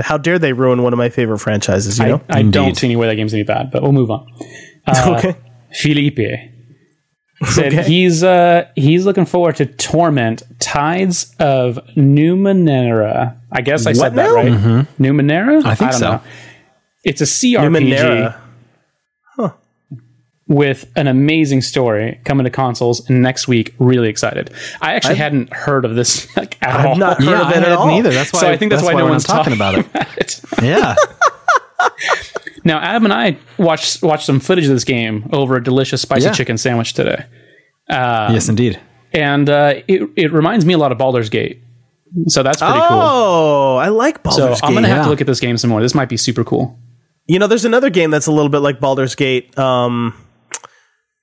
How dare they ruin one of my favorite franchises? You I, know. I don't see any way that game's any bad, but we'll move on. Uh, okay. Felipe said Okay. he's uh he's looking forward to Torment Tides of Numenera. I guess I What said that now? right. Numenera? I think don't so. know. It's a CRPG Numenera. With an amazing story coming to consoles next week. Really excited. I actually hadn't heard of this like, at all. I've not heard yeah, of I it at hadn't all. either. That's why. so I think that's, why, no one's not talking about it. it. Yeah. Now, Adam and I watched watched some footage of this game over a delicious spicy Yeah. chicken sandwich today. yes, indeed. and uh, it it reminds me a lot of Baldur's Gate. So that's pretty cool. Oh, I like Baldur's Gate. So Baldur's I'm gonna have yeah. to look at this game some more. This might be super cool. You know, there's another game that's a little bit like Baldur's Gate. Um,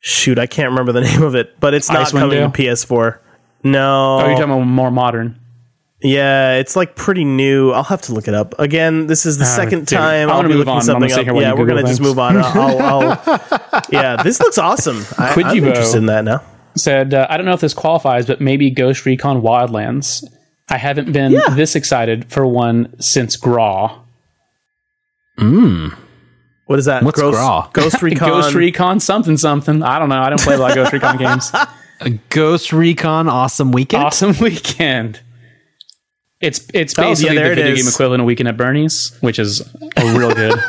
shoot, I can't remember the name of it, but it's not Icewind coming Dale? to PS4. No, Oh, you're talking about more modern. yeah, it's like pretty new. I'll have to look it up again. This is the second dude, time I'll be looking on. Something up. Yeah, we're gonna just move on. I'll, I'll, yeah, this looks awesome. I, I'm Kujibo. interested in that now. Said uh, I don't know if this qualifies, but maybe Ghost Recon Wildlands. I haven't been Yeah. this excited for one since GRAW. What is that? What's Ghost, GRAW? Ghost Recon. Ghost Recon something something. I don't know. I don't play a lot of Ghost Recon games. Ghost Recon Awesome Weekend. Awesome weekend. It's it's Oh, yeah, basically the video is. game equivalent of Weekend at Bernie's, which is a real good.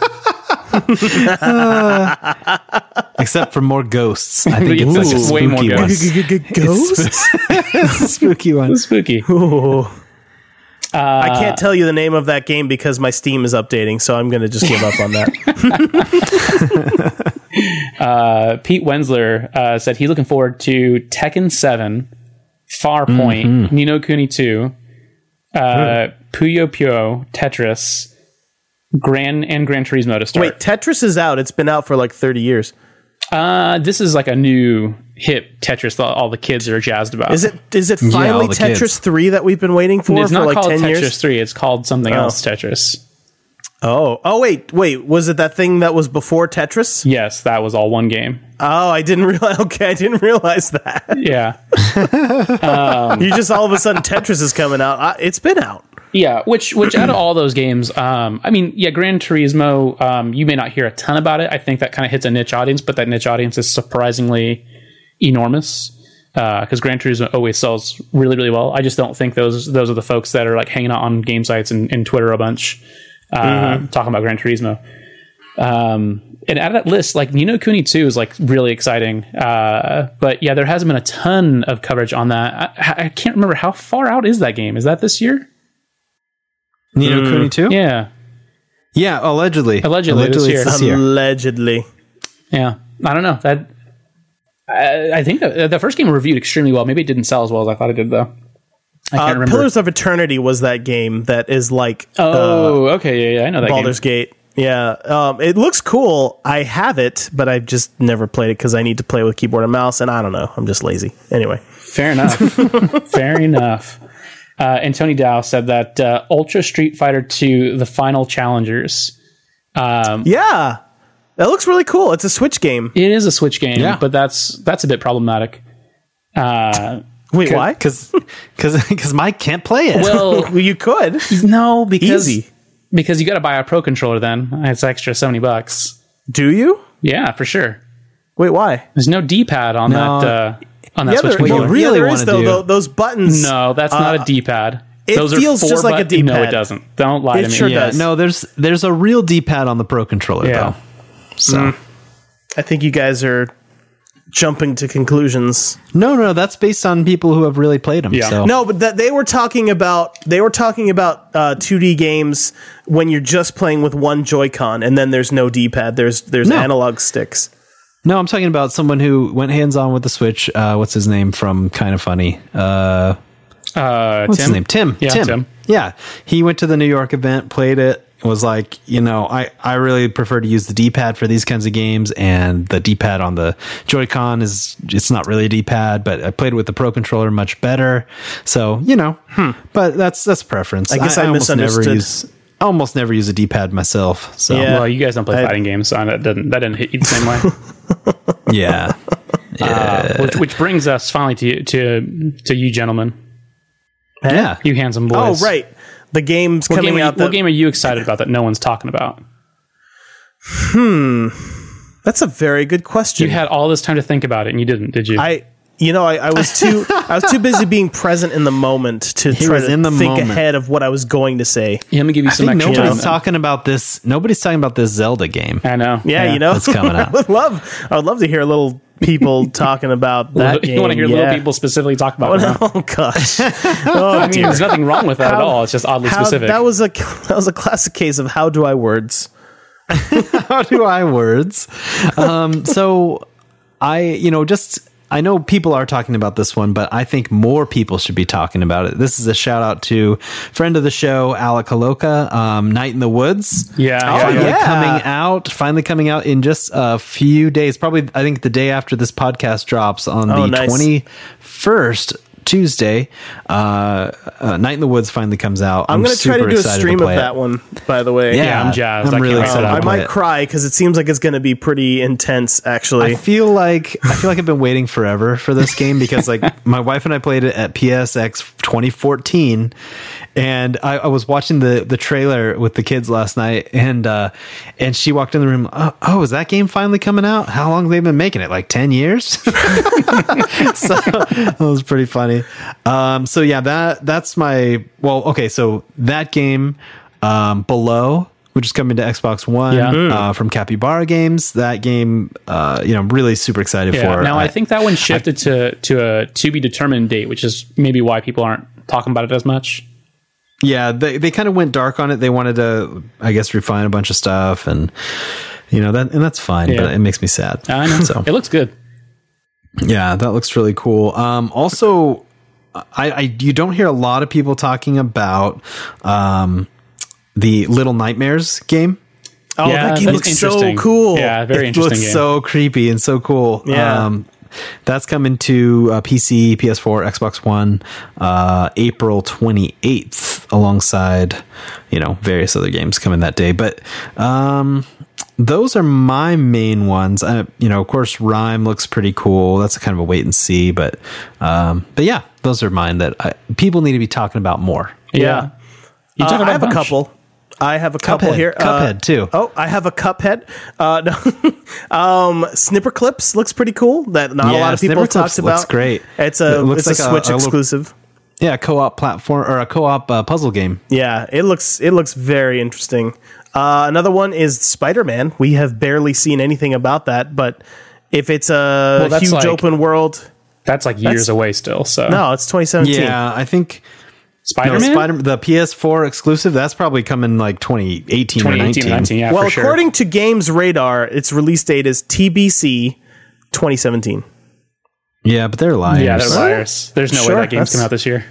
Except for more ghosts. I think Ooh. it's such a Way more spooky one. ghosts. Ghosts? It's spooky one. Spooky. I can't tell you the name of that game because my Steam is updating, so I'm going to just give up on that. Pete Wensler uh, said he's looking forward to Tekken 7, Farpoint, Mm-hmm. Ni no Kuni 2, uh, Puyo Puyo, Tetris, Gran and Gran Turismo to start. Wait, Tetris is out. It's been out for like 30 years. Uh, this is like a new hip Tetris that all the kids are jazzed about. Is it is it finally the Tetris kids. 3 that we've been waiting for It's for not like called 10 Tetris years? 3. It's called something else Tetris. Oh. Oh wait, wait, was it that thing that was before Tetris? Yes, that was all one game. Oh, I didn't realize okay, I didn't realize that. Yeah. you just all of a sudden Tetris is coming out. Uh, it's been out. Yeah, which which out of all those games, um, I mean, yeah, Gran Turismo, um, you may not hear a ton about it. I think that kind of hits a niche audience, but that niche audience is surprisingly enormous because Gran Turismo always sells really, really well. I just don't think those those are the folks that are like hanging out on game sites and, and Twitter a bunch uh, talking about Gran Turismo. Um, and out of that list, like Ni no Kuni 2 is like really exciting. Uh, but yeah, there hasn't been a ton of coverage on that. I, I can't remember how far out is that game. Is that this year? Ni no Kuni 2? Yeah. Yeah, allegedly. Allegedly this year. this year. Allegedly. Yeah, I don't know that. I, I think the, the first game reviewed extremely well. Maybe it didn't sell as well as I thought it did, though. I can't Uh, remember. Pillars of Eternity was that game that is like uh, oh, okay, yeah, yeah, I know that Baldur's game. Gate. Yeah, um, it looks cool. I have it, but I've just never played it because I need to play with keyboard and mouse, and I don't know. I'm just lazy. Anyway, Fair enough. Fair enough. Uh, and Tony Dow said that uh, Ultra Street Fighter 2, the final challengers. Um, yeah, that looks really cool. It's a Switch game. it is a Switch game, Yeah. but that's that's a bit problematic. Uh, Wait, why? Because because because Mike can't play it. well, Well, you could. no, because Easy. because you got to buy a Pro controller. Then it's extra seventy bucks. Do you? Yeah, for sure. Wait, why? There's no D pad on No. that uh, on that Yeah, Switch controller. well, really yeah, there is though. do- Those buttons. no, that's not a D pad. it Those feels are four just like a button- No, it doesn't. Don't lie It to me. sure yeah, does. no, there's there's a real D-pad on the Pro controller Yeah. though. So I think you guys are jumping to conclusions. no, no, that's based on people who have really played them. Yeah. So. No, but that they were talking about they were talking about uh, 2D games when you're just playing with one Joy-Con and then there's no D-pad. There's there's No. analog sticks. No, I'm talking about someone who went hands on with the Switch. Uh, what's his name from Kind of Funny? Uh, Uh, what's Tim? his name? Tim. Yeah, Tim. Yeah, he went to the New York event, played it. Was like, you know, I I really prefer to use the D-pad for these kinds of games, and the D-pad on the Joy-Con is it's not really a D-pad, but I played with the Pro controller much better. So you know, but that's that's preference. I guess I almost never misunderstood. use. I almost never use a D-pad myself. So Yeah. Well, you guys don't play I- fighting games, so that didn't that didn't hit you the same way. yeah. Uh, which, which brings us finally to to to you gentlemen, yeah. you handsome boys. Oh, right. The game's What coming game, are you, out. what game are you excited about that no one's talking about? Hmm, that's a very good question. You had all this time to think about it, and you didn't, did you? I you know I, I was too I was too busy being present in the moment to try to in the think moment. ahead of what I was going to say. Yeah, let me give you I some think extra nobody's time. talking about this. Nobody's talking about this Zelda game. I know. Yeah, you know, that's coming out. I would love I would love to hear a little people talking about that you game. want to hear yeah. little people specifically talk about it? Oh gosh. Oh I mean, there's nothing wrong with that at all. It's just oddly How- specific. that was a that was a classic case of how do I words. How do I words? Um, so I, you know, just I know people are talking about this one, but I think more people should be talking about it. This is a shout out to friend of the show, Alec Holowka, um, Night in the Woods. yeah, yeah, finally yeah. yeah. coming out. Finally coming out in just a few days. Probably, I think the day after this podcast drops on Oh, the nice. twenty first. Tuesday, uh, uh, Night in the Woods finally comes out. I'm, going to try to do a stream of play it. that one. By the way, Yeah, I'm jazzed. I'm I really excited. Um, I might it. cry because it seems like it's going to be pretty intense. Actually, I feel like I feel like I've been waiting forever for this game because like my wife and I played it at PSX 2014, and I, I was watching the the trailer with the kids last night, and uh, and she walked in the room. Oh, oh, is that game finally coming out? How long have they been making it? Like ten years. so that was pretty funny. Um, so yeah, that that's my well. Okay, so that game um, below. Which is coming to Xbox One Yeah. uh, from Capybara Games. That game, uh, you know, I'm really super excited Yeah. for. Now I, think that one shifted to to a to be determined date, which is maybe why people aren't talking about it as much. yeah, they they kind of went dark on it. They wanted to, I guess, refine a bunch of stuff, and you know that, and that's fine. Yeah. But it makes me sad. I know. So It looks good. yeah, that looks really cool. Um, also, I, I you don't hear a lot of people talking about um, the Little Nightmares game. oh, Yeah, that game that's looks so cool. Yeah, very it interesting looks game. so creepy and so cool. Yeah. Um, that's coming to uh, PC, PS4, Xbox One, uh, April 28th, alongside, you know, various other games coming that day. But um, those are my main ones. Uh, you know, of course, Rime looks pretty cool. That's kind of a wait and see. But um, but yeah, those are mine that I, people need to be talking about more. Yeah. You Uh, about I have a bunch. couple. I have a couple Cuphead. here. Uh, Cuphead, too. Oh, I have a Cuphead. Uh, no. um, Snipperclips looks pretty cool. That not a lot of people Snipper have talked Clips looks great. It's a It it's a like a- Switch a little- exclusive. Yeah, co-op platform or a co-op uh, puzzle game. Yeah, it looks it looks very interesting. Uh, another one is Spider Man. We have barely seen anything about that, but if it's a Well, huge like- open world, That's like years away still. So no, it's 2017. Yeah, I think Spider no, Man. Spider the PS4 exclusive. That's probably coming like 2018 or 2018 or 19, yeah, well, for sure. according to Games Radar, its release date is TBC 2017. Yeah, but they're liars. Yeah, they're liars. There's no Sure, way that game's that's- coming out this year.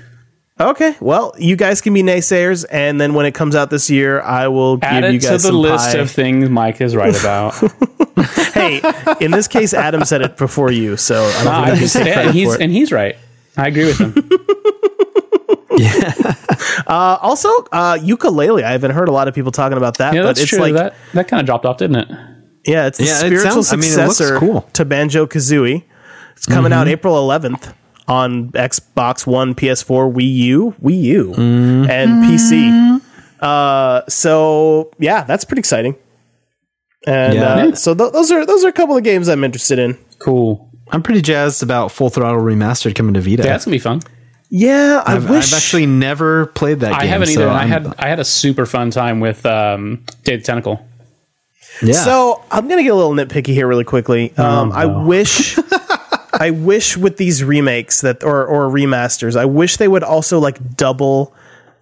Okay, well, you guys can be naysayers, and then when it comes out this year, I will Add give you it to guys the some list pie. of things Mike is right about. hey, in this case, Adam said it before you, so I don't I think I can just, take yeah, credit and he's and he's right. I agree with him. Uh, also, uh, Yooka-Laylee. I haven't heard a lot of people talking about that, Yeah, but that's it's true. like that that kind of dropped off, didn't it? yeah, it's the Yeah, it spiritual sounds- I mean, it looks successor cool. to Banjo Kazooie. It's coming Mm-hmm. out April 11th on Xbox One, PS4, Wii U, Wii U, Mm-hmm. and PC. Uh, so yeah, that's pretty exciting. And Yeah. uh, so th- those are those are a couple of games I'm interested in. Cool. I'm pretty jazzed about Full Throttle Remastered coming to Vita. Yeah, that's gonna be fun. Yeah, I I've, wish I've actually never played that game. I haven't either. and I had I had a super fun time with um, Day of the Tentacle. yeah. So I'm gonna get a little nitpicky here really quickly. Um, I wish, I wish with these remakes that or or remasters, I wish they would also like double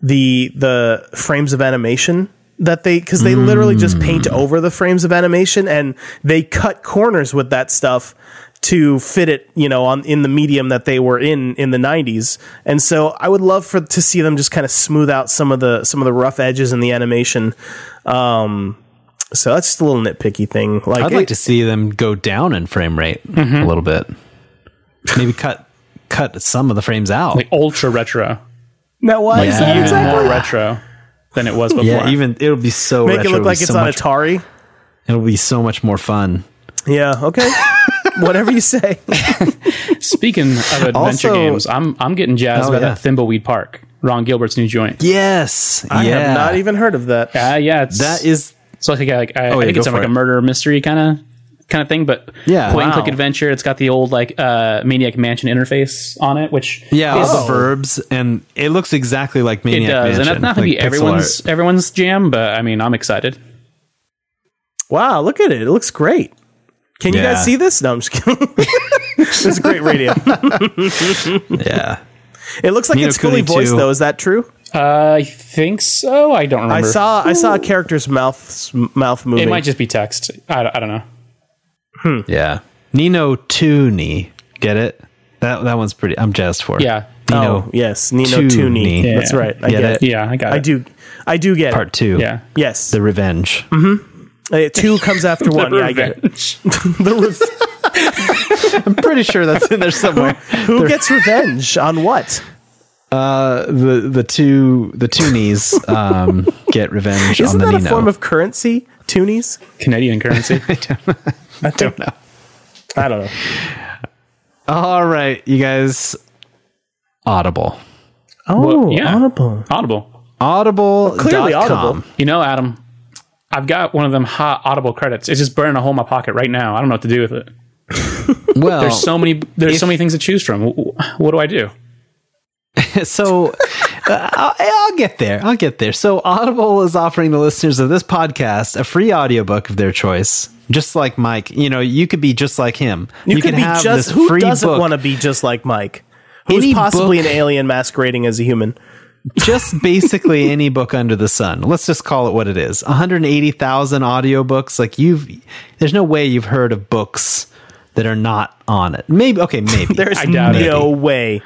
the the frames of animation that they because they literally just paint over the frames of animation and they cut corners with that stuff to fit it you know on in the medium that they were in in the 90s and so i would love for to see them just kind of smooth out some of the some of the rough edges in the animation um so that's just a little nitpicky thing. Like, I'd it- like to see them go down in frame rate Mm-hmm. a little bit. Maybe cut cut some of the frames out. Like ultra retro. now why is Yeah. that Even exactly? more retro than it was before. yeah, even it'll be so Make retro, it look like it's so on much, Atari. It'll be so much more fun. Yeah. Okay. Whatever you say. Speaking of adventure Also- games, I'm I'm getting jazzed Oh, about yeah. that Thimbleweed Park, Ron Gilbert's new joint. Yes, I yeah. have not even heard of that. Uh, yeah, it's That is it's like a, like I, Oh, I think go it's like it. a murder mystery kind of kind of thing, but Yeah. point and Wow. click adventure. It's got the old like uh, Maniac Mansion interface on it, which yeah, all the verbs, and it looks exactly like Maniac. it Maniac does, Mansion. and that's not going to like be everyone's art. everyone's jam, but I mean, I'm excited. Wow. Look at it. It looks great. Can you guys see this? No, I'm just kidding. this is great radio. Yeah, It looks like Ni no it's fully voiced, too. though. Is that true? Uh, I think so. I don't remember. I remember. saw I saw a character's mouth mouth moving. it might just be text. I, I don't know. Hmm. yeah. Nino Tuni, get it? That that one's pretty. I'm jazzed for. it. Yeah. Nino oh yes, Nino Tuni. Tuni. Yeah. That's right. I Get get, it? it. Yeah, I got I it. do. I do get part it. two. Yeah. Yes. the revenge. Uh, two comes after one. Yeah, I get it. Revenge. The rev- I'm pretty sure that's in there somewhere. who gets revenge on what? Uh, the the two the Toonies um, get revenge on Isn't the that Nino. a form of currency? Toonies? Canadian currency. I don't know. I don't know. All right, you guys. Audible. Oh, yeah. Audible. Audible. Audible. clearly Audible. You know, Adam, I've got one of them hot Audible credits. It's just burning a hole in my pocket right now. I don't know what to do with it. Well, There's so many. There's so many things to choose from. W- w- What do I do? so uh, I'll, I'll get there. I'll get there. So Audible is offering the listeners of this podcast a free audiobook of their choice. Just like Mike, you know, you could be just like him. You, can could be have just this who free doesn't want to be just like Mike? Who's Any possibly book- an alien masquerading as a human? Just basically any book under the sun. Let's just call it what it is. 180,000 audiobooks. Like you've there's no way you've heard of books that are not on it. Maybe okay, maybe. There's I doubt it. no way.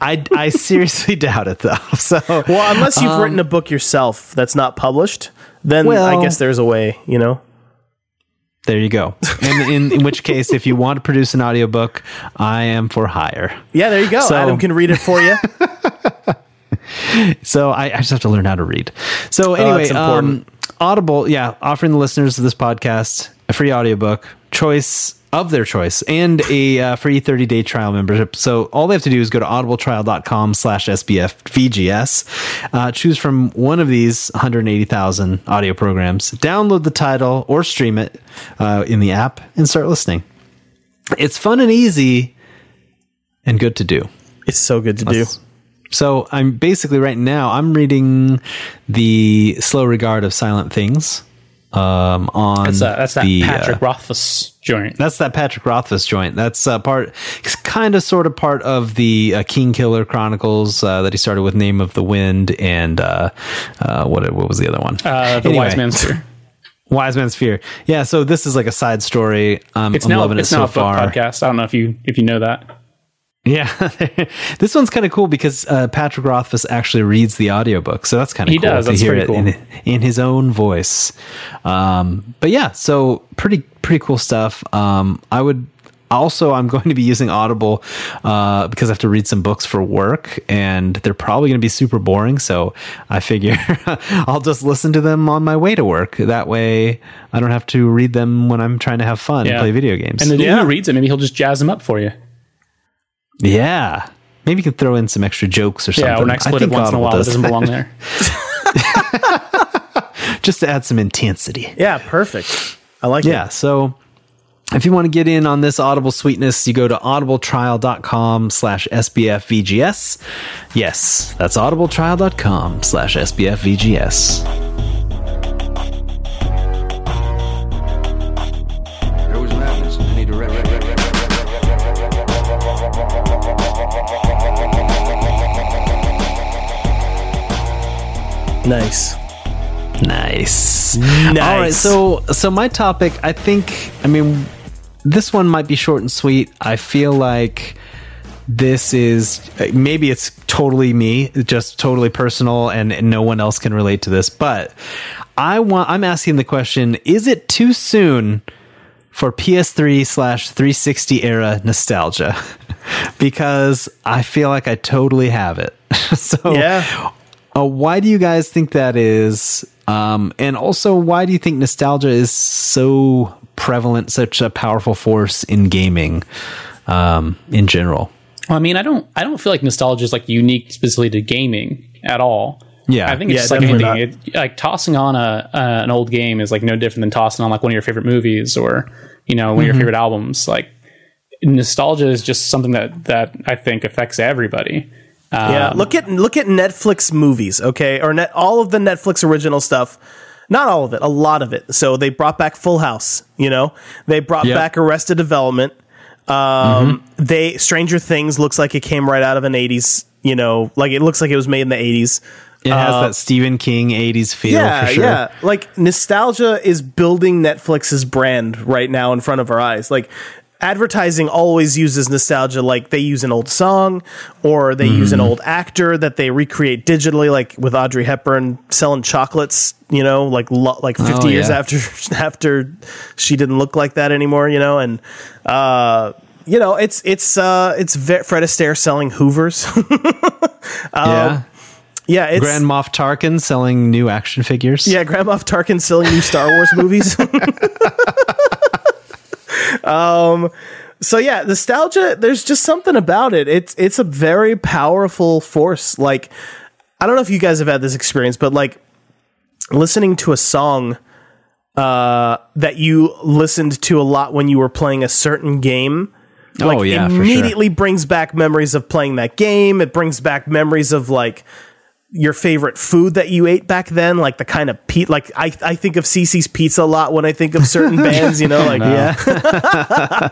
I I seriously doubt it though. So Well, unless you've um, written a book yourself that's not published, then Well- I guess there's a way, you know? there you go. And in, in which case if you want to produce an audiobook, I am for hire. Yeah, there you go. So- Adam can read it for you. So I, I just have to learn how to read. So anyway, that's important. um, Audible, yeah, offering the listeners of this podcast a free audiobook choice of their choice and a uh, free 30 day trial membership. So all they have to do is go to audibletrial.com slash SBF VGS, uh, choose from one of these 180,000 audio programs, download the title or stream it uh, in the app and start listening. It's fun and easy and good to do. It's so good to do. So I'm basically right now I'm reading the slow regard of silent things um, on That's, uh, that's that the, uh, Patrick Rothfuss joint. that's that Patrick Rothfuss joint. That's uh, part, it's kind of sort of part of the uh, King Killer Chronicles uh, that he started with Name of the Wind and uh, uh, what what was the other one? Uh, the Anyway. Wise Man's Fear. Wise Man's Fear. Yeah, so this is like a side story. Um, It's I'm now loving it's it now so a far. podcast. I don't know if you if you know that. Yeah, this one's kind of cool because uh, Patrick Rothfuss actually reads the audiobook, so that's kind of He cool does, to that's hear it in, in his own voice. Um, but yeah, so pretty pretty cool stuff. Um, I would also I'm going to be using Audible uh, because I have to read some books for work, and they're probably going to be super boring. So I figure I'll just listen to them on my way to work. That way, I don't have to read them when I'm trying to have fun and play video games. And the dude Yeah. who reads it, maybe he'll just jazz them up for you. Yeah. Maybe you can throw in some extra jokes or something. Yeah, an I expletive think once in a Audible while does doesn't belong there. Just to add some intensity. Yeah, perfect. I like Yeah. it. Yeah, so if you want to get in on this Audible sweetness, you go to audibletrial.com slash SBFVGS. Yes, that's audibletrial.com slash SBFVGS. Nice. Nice. Nice. All right, so so my topic, I think, I mean, this one might be short and sweet. I feel like this is maybe it's totally me, just totally personal, and, and no one else can relate to this. But I want, I'm asking the question: Is it too soon for PS3 slash 360 era nostalgia? because I feel like I totally have it. so Yeah. Uh, why do you guys think that is? Um, and also, why do you think nostalgia is so prevalent, such a powerful force in gaming um, in general? Well, I mean, I don't, I don't feel like nostalgia is like unique specifically to gaming at all. Yeah. I think it's Yeah, just like anything. It, like tossing on a uh, an old game is like no different than tossing on like one of your favorite movies or you know one of your favorite albums. Like nostalgia is just something that that I think affects everybody. Yeah, Um, look at look at Netflix movies, okay, or net all of the Netflix original stuff. Not all of it, a lot of it. So they brought back Full House, you know. They brought Yep. back Arrested Development. Um, They Stranger Things looks like it came right out of an '80s, you know, like it looks like it was made in the '80s. It has that Stephen King 80s feel Yeah, for sure. yeah. Like nostalgia is building Netflix's brand right now in front of our eyes. Like advertising always uses nostalgia like they use an old song or they use Mm-hmm. an old actor that they recreate digitally like with Audrey Hepburn selling chocolates, you know, like lo- like 50 Oh, years yeah. after after she didn't look like that anymore, you know, and uh you know, it's it's uh it's Fred Astaire selling Hoovers. yeah. yeah, it's Grand Moff Tarkin selling new action figures. Yeah, Grand Moff Tarkin selling new Star Wars movies. um, so yeah, nostalgia. There's just something about it. It's it's a very powerful force. Like I don't know if you guys have had this experience, but like listening to a song uh, that you listened to a lot when you were playing a certain game. Like Oh, yeah, for sure. immediately brings back memories of playing that game. It brings back memories of like your favorite food that you ate back then, like the kind of pe- like I I think of Cici's Pizza a lot when I think of certain bands, you know, like yeah,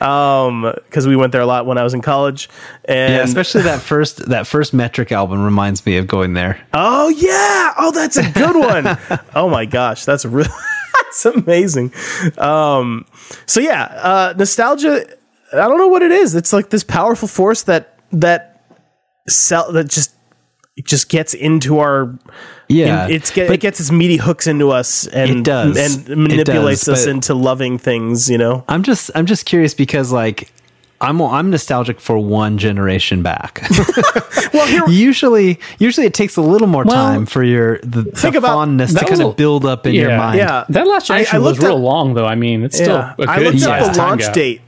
um, because we went there a lot when I was in college, and Yeah, especially that first that first Metric album reminds me of going there. oh yeah, oh that's a good one. oh my gosh, that's really that's amazing. Um, so yeah, uh, nostalgia. I don't know what it is. It's like this powerful force that that sell that just it just gets into our Yeah, it's get, it gets its meaty hooks into us and It does. and It manipulates does, us into loving things. You know, I'm just I'm just curious because like I'm I'm nostalgic for one generation back. well here usually usually it takes a little more Well, time for your the, think the about- fondness to kind of build up in your mind. yeah that last I- I generation was looked real up- long though. I mean, it's still a good I looked sized up the launch gap. date.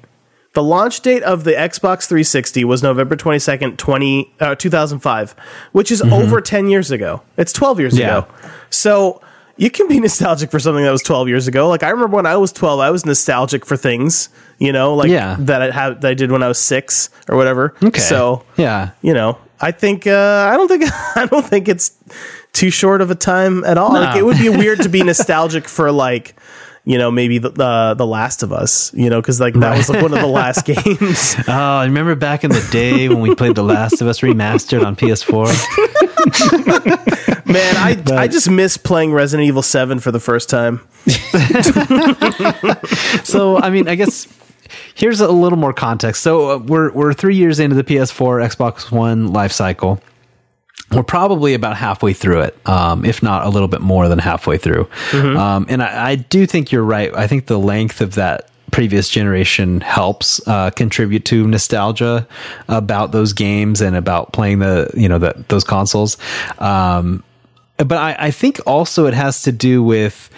The launch date of the Xbox 360 was November 22nd, 20, uh, 2005, which is over 10 years ago. It's 12 years Mm-hmm. Yeah. ago. So you can be nostalgic for something that was 12 years ago. Like I remember when I was 12, I was nostalgic for things, you know, like Yeah. that I had that I did when I was 6 or whatever. Okay. So, yeah, you know, I think uh, I don't think I don't think it's too short of a time at all. Like it would be weird to be nostalgic for like you know maybe the the, the Last of Us, you know, because like that was like, one of the last games. Oh, I remember back in the day when we played The Last of Us remastered on PS4. Man, I I just miss playing Resident Evil Seven for the first time. so, I mean, I guess here's a little more context. So uh, we're we're three years into the PS4, Xbox One life cycle. We're probably about halfway through it, um, if not a little bit more than halfway through. Um, and I, I do think you're right. I think the length of that previous generation helps uh, contribute to nostalgia about those games and about playing the you know the, those consoles. Um, but I, I think also it has to do with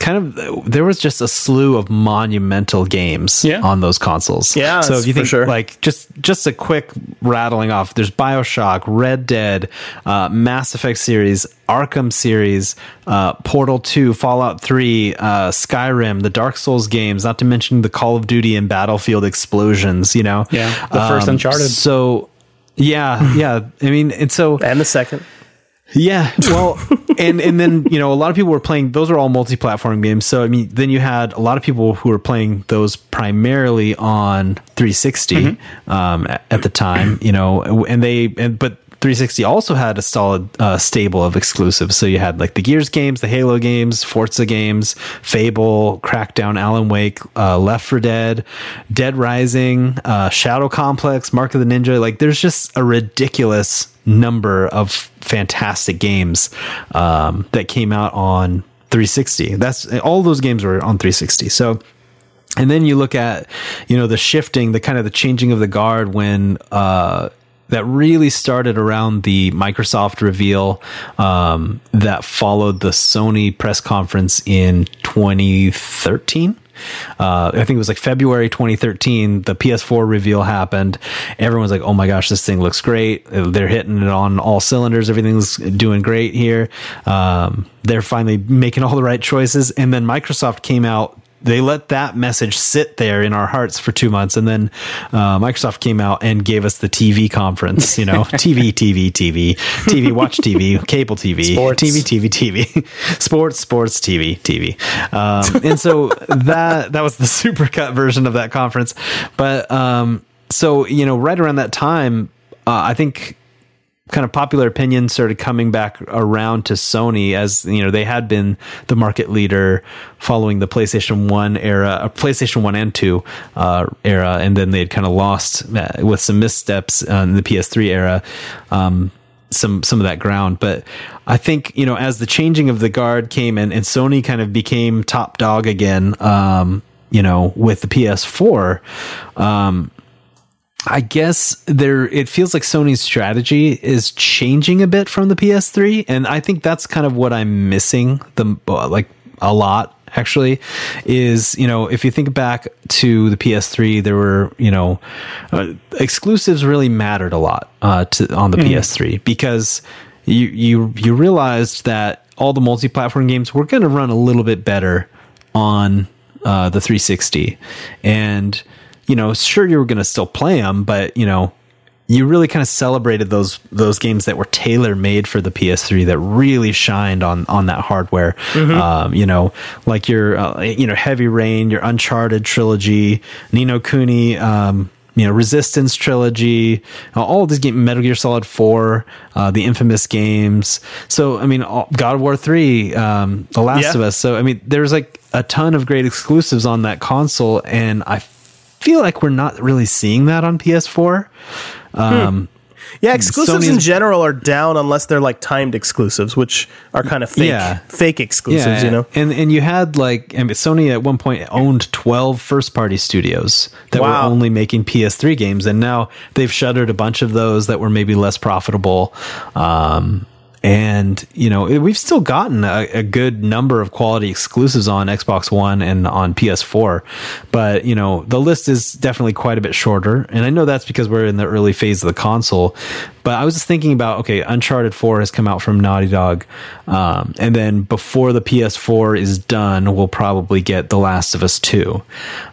kind of there was just a slew of monumental games Yeah. on those consoles. Yeah, so if you think sure. like just just a quick rattling off, there's Bioshock, Red Dead, uh, Mass Effect series, Arkham series, uh, Portal Two, Fallout Three, uh, Skyrim, the Dark Souls games, not to mention the Call of Duty and Battlefield explosions. You know, Yeah, the first Uncharted. So yeah, yeah. I mean, and so and the second. Yeah, well, and and then you know a lot of people were playing. Those are all multi-platform games. So I mean, then you had a lot of people who were playing those primarily on 360 um, at, at the time. You know, and they and but 360 also had a solid uh, stable of exclusives. So you had like the Gears games, the Halo games, Forza games, Fable, Crackdown, Alan Wake, uh, Left 4 Dead, Dead Rising, uh, Shadow Complex, Mark of the Ninja. Like there's just a ridiculous number of fantastic games um, that came out on 360. That's all those games were on 360. So and then you look at you know the shifting the kind of the changing of the guard when uh that really started around the Microsoft reveal um, that followed the Sony press conference in 2013. Uh, I think it was like February 2013. The PS4 reveal happened. Everyone's like, "Oh my gosh, this thing looks great! They're hitting it on all cylinders. Everything's doing great here. Um, they're finally making all the right choices." And then Microsoft came out they let that message sit there in our hearts for two months. And then uh, microsoft came out and gave us the tv conference you know tv tv tv tv watch tv cable tv Sports. tv tv tv sports sports tv tv um, and so that that was the supercut version of that conference. But um, so you know right around that time uh, i think kind of popular opinion started coming back around to Sony as you know they had been the market leader following the PlayStation One era, uh, PlayStation One and Two uh, era, and then they had kind of lost uh, with some missteps in the PS3 era. Um, some some of that ground, but I think you know as the changing of the guard came in and Sony kind of became top dog again, um, you know, with the PS4. Um, I guess there it feels like Sony's strategy is changing a bit from the PS3 and I think that's kind of what I'm missing the like a lot actually is you know if you think back to the PS3 there were you know uh, exclusives really mattered a lot uh, to on the PS3 because you you you realized that all the multi-platform games were going to run a little bit better on uh, the 360 and you know, sure you were going to still play them, but you know, you really kind of celebrated those those games that were tailor made for the PS3 that really shined on on that hardware. Um, you know, like your uh, you know Heavy Rain, your Uncharted trilogy, Ni no Kuni. Um, you know, Resistance trilogy, uh, all these games, Metal Gear Solid Four, uh, the infamous games. So, I mean, all, God of War Three, um, The Last Yeah. of Us. So, I mean, there's like a ton of great exclusives on that console, and I feel like we're not really seeing that on PS4. Um, Yeah, exclusives in general are down unless they're like timed exclusives, which are kind of fake, Yeah. fake exclusives. You know, and and you had like mean, Sony at one point owned 12 first party studios that Wow. were only making PS3 games, and now they've shuttered a bunch of those that were maybe less profitable. Um, and you know we've still gotten a, a good number of quality exclusives on Xbox One and on PS4, but you know the list is definitely quite a bit shorter. And I know that's because we're in the early phase of the console. But I was just thinking about okay, Uncharted Four has come out from Naughty Dog, um, and then before the PS4 is done, we'll probably get The Last of Us Two.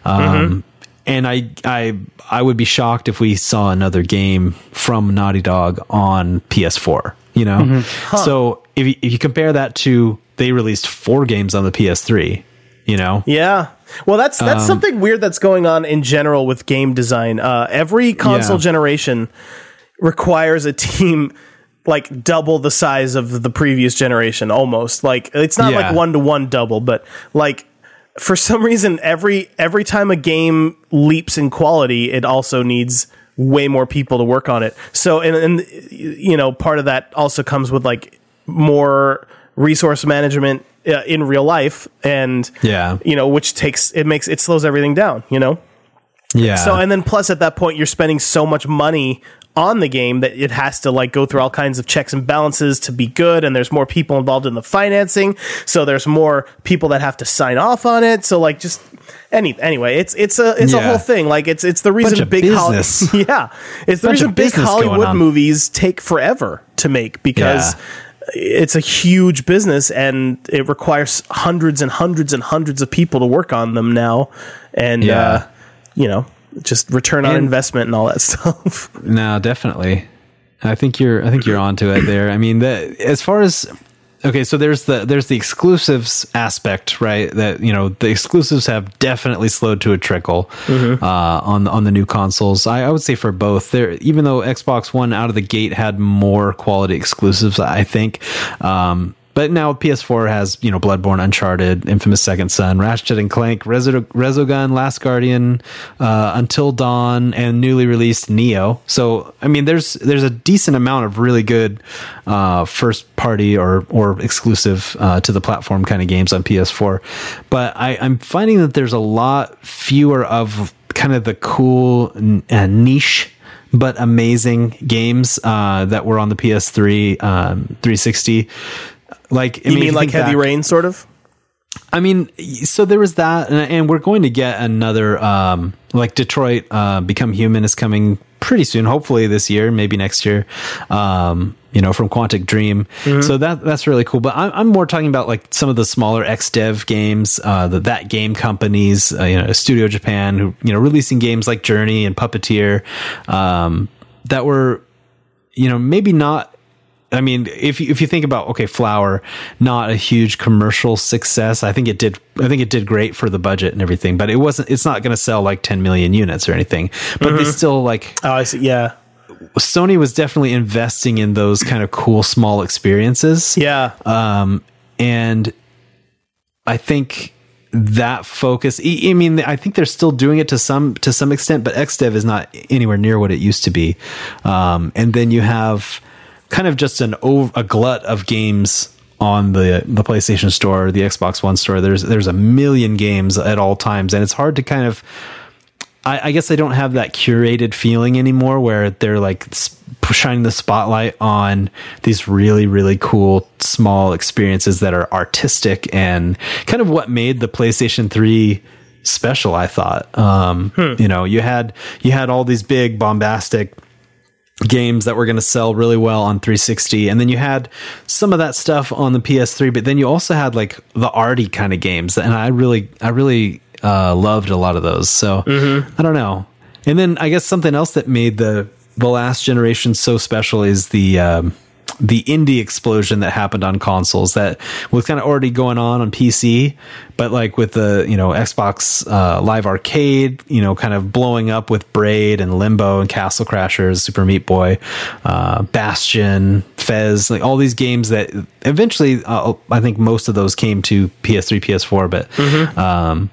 Um, and I, I, I would be shocked if we saw another game from Naughty Dog on PS4. You know, so if you, if you compare that to they released four games on the PS3, you know, Yeah. Well, that's Um, that's something weird that's going on in general with game design. Uh, every console Yeah. generation requires a team like double the size of the previous generation almost. Like it's not Yeah. like one to one double, but like for some reason every every time a game leaps in quality, it also needs way more people to work on it. So and, and you know, part of that also comes with like more resource management uh, in real life and Yeah. you know, which takes it makes it slows everything down, you know? Yeah. So and then plus at that point you're spending so much money on the game that it has to like go through all kinds of checks and balances to be good and there's more people involved in the financing so there's more people that have to sign off on it so like just any anyway it's it's a it's a whole thing like it's it's the reason big business. Holly- yeah it's the Bunch reason big Hollywood movies take forever to make because Yeah. it's a huge business and it requires hundreds and hundreds and hundreds of people to work on them now and Yeah. uh you know just return on And- investment and all that stuff No, definitely. I think you're. I think you're onto it there. I mean, the, as far as okay, so there's the there's the exclusives aspect, right? That you know the exclusives have definitely slowed to a trickle uh, on the- on the new consoles. I, I would say for both. There, even though Xbox One out of the gate had more quality exclusives, I think. Um, but now PS4 has, you know, Bloodborne, Uncharted, Infamous Second Son, Ratchet and Clank, Reso- Resogun, Last Guardian, uh, Until Dawn, and newly released Nioh. So, I mean, there's there's a decent amount of really good uh, first party or or exclusive uh, to the platform kind of games on PS4. But I, I'm finding that there's a lot fewer of kind of the cool uh, niche but amazing games uh, that were on the PS3 um, 360. Like, I you mean, mean like heavy back- rain sort of I mean, so there was that, and, and we're going to get another, um, like Detroit uh, Become Human is coming pretty soon, hopefully this year, maybe next year. Um, you know, from Quantic Dream, so that that's really cool. But I'm, I'm more talking about like some of the smaller X Dev games, uh, the that game companies, uh, you know, Studio Japan, who you know releasing games like Journey and Puppeteer, um, that were you know maybe not I mean, if you, if you think about okay, Flower, not a huge commercial success. I think it did. I think it did great for the budget and everything, but it wasn't. It's not going to sell like 10 million units or anything. But they still like oh i see yeah Sony was definitely investing in those kind of cool small experiences. yeah Um, and I think that focus. I, I mean, I think they're still doing it to some to some extent, but XDev is not anywhere near what it used to be. Um, and then you have kind of just an over, a glut of games on the the PlayStation Store, the Xbox One Store. There's there's a million games at all times, and it's hard to kind of I, I guess I don't have that curated feeling anymore where they're like shining the spotlight on these really, really cool small experiences that are artistic and kind of what made the PlayStation 3 special, I thought. Um, you know, you had, you had all these big bombastic games that were going to sell really well on 360 and then you had some of that stuff on the PS3 but then you also had like the arty kind of games and I really I really uh, loved a lot of those so I don't know. And then I guess something else that made the the last generation so special is the um, the indie explosion that happened on consoles that was kind of already going on on PC, but like with the you know Xbox uh, Live Arcade, you know, kind of blowing up with Braid and Limbo and Castle Crashers, Super Meat Boy, uh, Bastion, Fez, like all these games that eventually uh, I think most of those came to PS3, PS4, but. Um,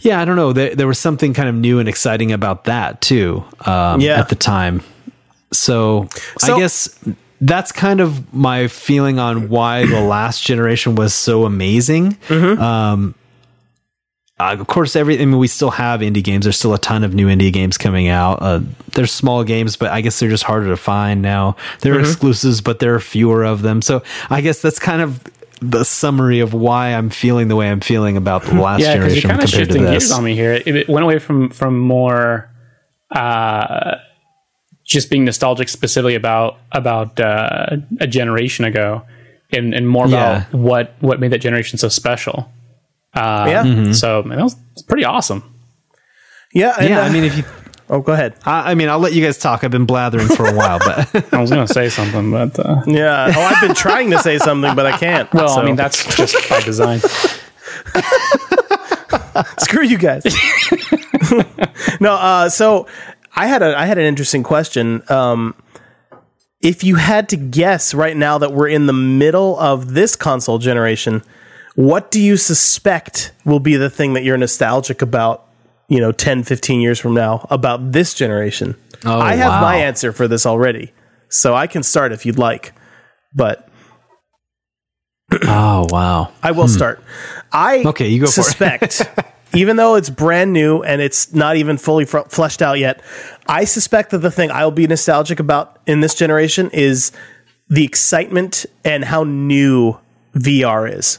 yeah, I don't know. There, there was something kind of new and exciting about that too. Um, Yeah. at the time. So, So- I guess that's kind of my feeling on why the last generation was so amazing. Um, uh, of course, every I mean, we still have indie games. There's still a ton of new indie games coming out. Uh, there's small games, but I guess they're just harder to find now. They're exclusives, but there are fewer of them. So I guess that's kind of the summary of why I'm feeling the way I'm feeling about the last yeah, generation you're kind of shifting gears on me here. It, it went away from from more uh, just being nostalgic, specifically about about uh, a generation ago, and and more Yeah. about what what made that generation so special. Uh, Yeah. Mm-hmm. So man, that was pretty awesome. yeah and, yeah, uh, I mean, if you, oh go ahead I, I mean, I'll let you guys talk. I've been blathering for a while, but I was going to say something, but uh, yeah oh i've been trying to say something but i can't well, so I mean that's just by design. screw you guys no uh so i had a i had an interesting question um if you had to guess right now that we're in the middle of this console generation what do you suspect will be the thing that you're nostalgic about, you know, 10, 15 years from now about this generation? Oh, I have wow. my answer for this already. So I can start if you'd like. But Oh wow. I will start. I Hmm. Okay, you go for it. suspect, even though it's brand new and it's not even fully fr- fleshed out yet, I suspect that the thing I'll be nostalgic about in this generation is the excitement and how new VR is.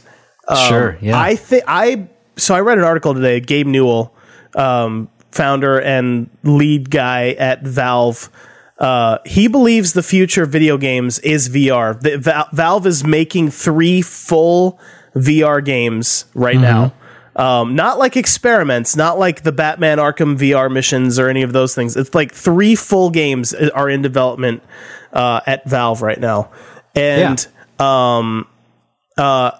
sure. Yeah. Um, I think I so I read an article today. Gabe Newell, um, founder and lead guy at Valve, uh, he believes the future of video games is VR. The, Val- Valve is making three full VR games right now. Um, not like experiments, not like the Batman Arkham VR missions or any of those things. It's like three full games are in development uh, at Valve right now, and um, uh,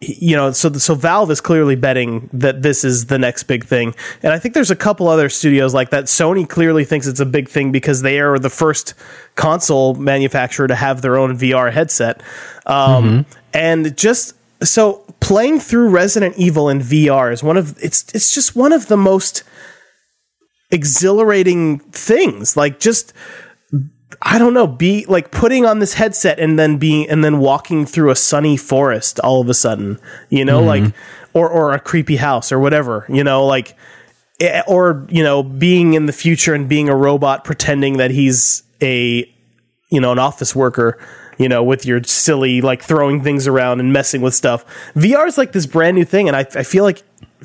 you know, so so Valve is clearly betting that this is the next big thing, and I think there's a couple other studios like that. Sony clearly thinks it's a big thing because they are the first console manufacturer to have their own VR headset, um, and just so playing through Resident Evil in VR is one of it's it's just one of the most exhilarating things. Like just I don't know, be like putting on this headset and then being and then walking through a sunny forest all of a sudden, you know, like or or a creepy house or whatever, you know, like eh, or you know, being in the future and being a robot pretending that he's a you know, an office worker, you know, with your silly like throwing things around and messing with stuff. VR is like this brand new thing and I I feel like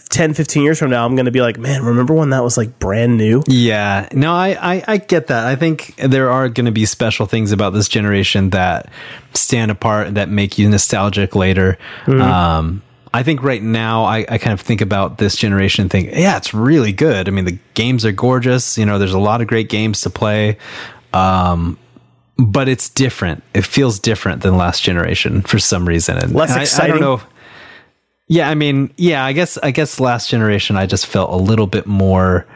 10 15 years from now I'm going to be like, "Man, remember when that was like brand new?" Yeah, no, I, I, I get that. I think there are going to be special things about this generation that stand apart that make you nostalgic later. Um, I think right now I, I kind of think about this generation and think, yeah, it's really good. I mean, the games are gorgeous. You know, there's a lot of great games to play. Um, but it's different. It feels different than last generation for some reason. And Less I- I, exciting? don't know. Yeah, I mean, yeah, I guess I guess last generation I just felt a little bit more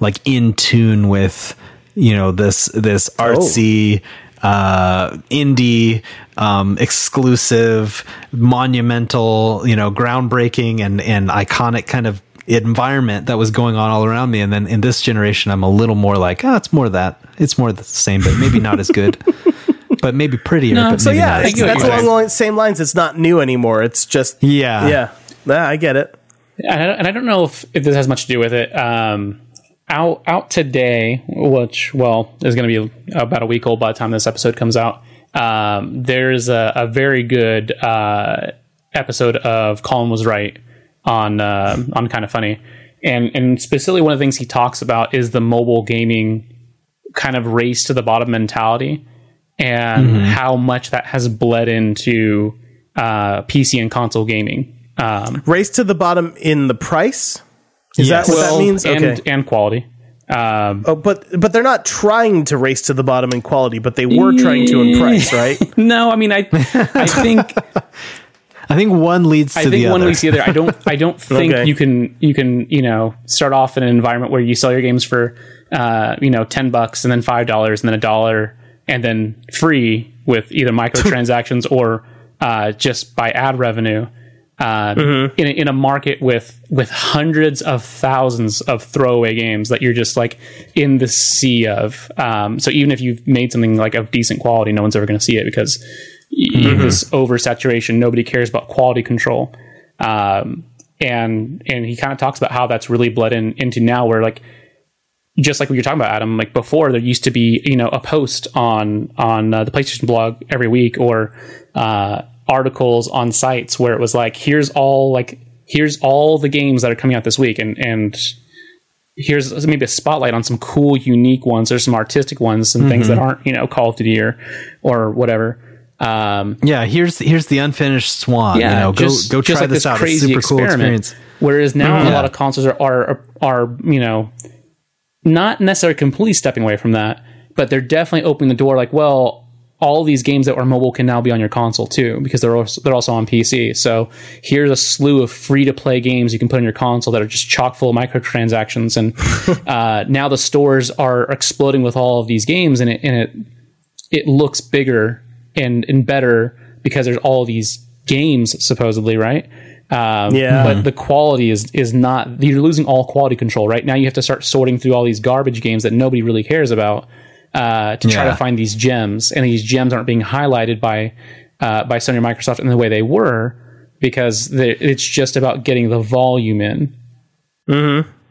like in tune with you know this this artsy uh indie um exclusive monumental you know groundbreaking and and iconic kind of environment that was going on all around me and then in this generation I'm a little more like oh it's more of that it's more the same but maybe not as good but maybe prettier but So maybe yeah, not it's, that's along the same lines. It's not new anymore. It's just Yeah. yeah. Yeah, I get it. and I, don't- and I don't know if, if this has much to do with it. Um, out out today, which well is going to be about a week old by the time this episode comes out. Um, there's a, a very good uh, episode of Colin was right on uh, on kind of funny, and and specifically one of the things he talks about is the mobile gaming kind of race to the bottom mentality and how much that has bled into uh, PC and console gaming. Um, Race to the bottom in the price. Is Yes. that what well, that means? and okay. and quality. Um, Oh, but but they're not trying to race to the bottom in quality, but they were trying to in price, right? no, I mean, I I think I think one leads to I the think one other leads to the other. I don't I don't think Okay. you can you can you know start off in an environment where you sell your games for uh, you know ten bucks and then five dollars and then a dollar and then free with either microtransactions or uh, just by ad revenue. Uh, Mm-hmm. in, a, in a market with with hundreds of thousands of throwaway games that you're just like in the sea of. Um, so even if you've made something like of decent quality, no one's ever going to see it because this oversaturation. Nobody cares about quality control. Um, and and he kind of talks about how that's really bled in into now where like just like what you're talking about adam like before there used to be you know a post on on uh, the playstation blog every week or uh, articles on sites where it was like here's all like here's all the games that are coming out this week and and here's maybe a spotlight on some cool unique ones or some artistic ones some things that aren't you know call of duty or or whatever um Yeah, here's here's the unfinished swan. you know, go just- go just try like this, out. It's super cool experience. Whereas now a lot of consoles are, are are you know not necessarily completely stepping away from that, but they're definitely opening the door. Like, well, all these games that are mobile can now be on your console too because they're also, they're also on PC. So here's a slew of free to play games you can put on your console that are just chock full of microtransactions, and uh, now the stores are exploding with all of these games, and it and it it looks bigger and and better because there's all these games supposedly, right? Um, Yeah. but the quality is is not. You're losing all quality control right now. You have to start sorting through all these garbage games that nobody really cares about uh, to try Yeah. to find these gems, and these gems aren't being highlighted by uh, by Sony or Microsoft in the way they were because it's just about getting the volume in.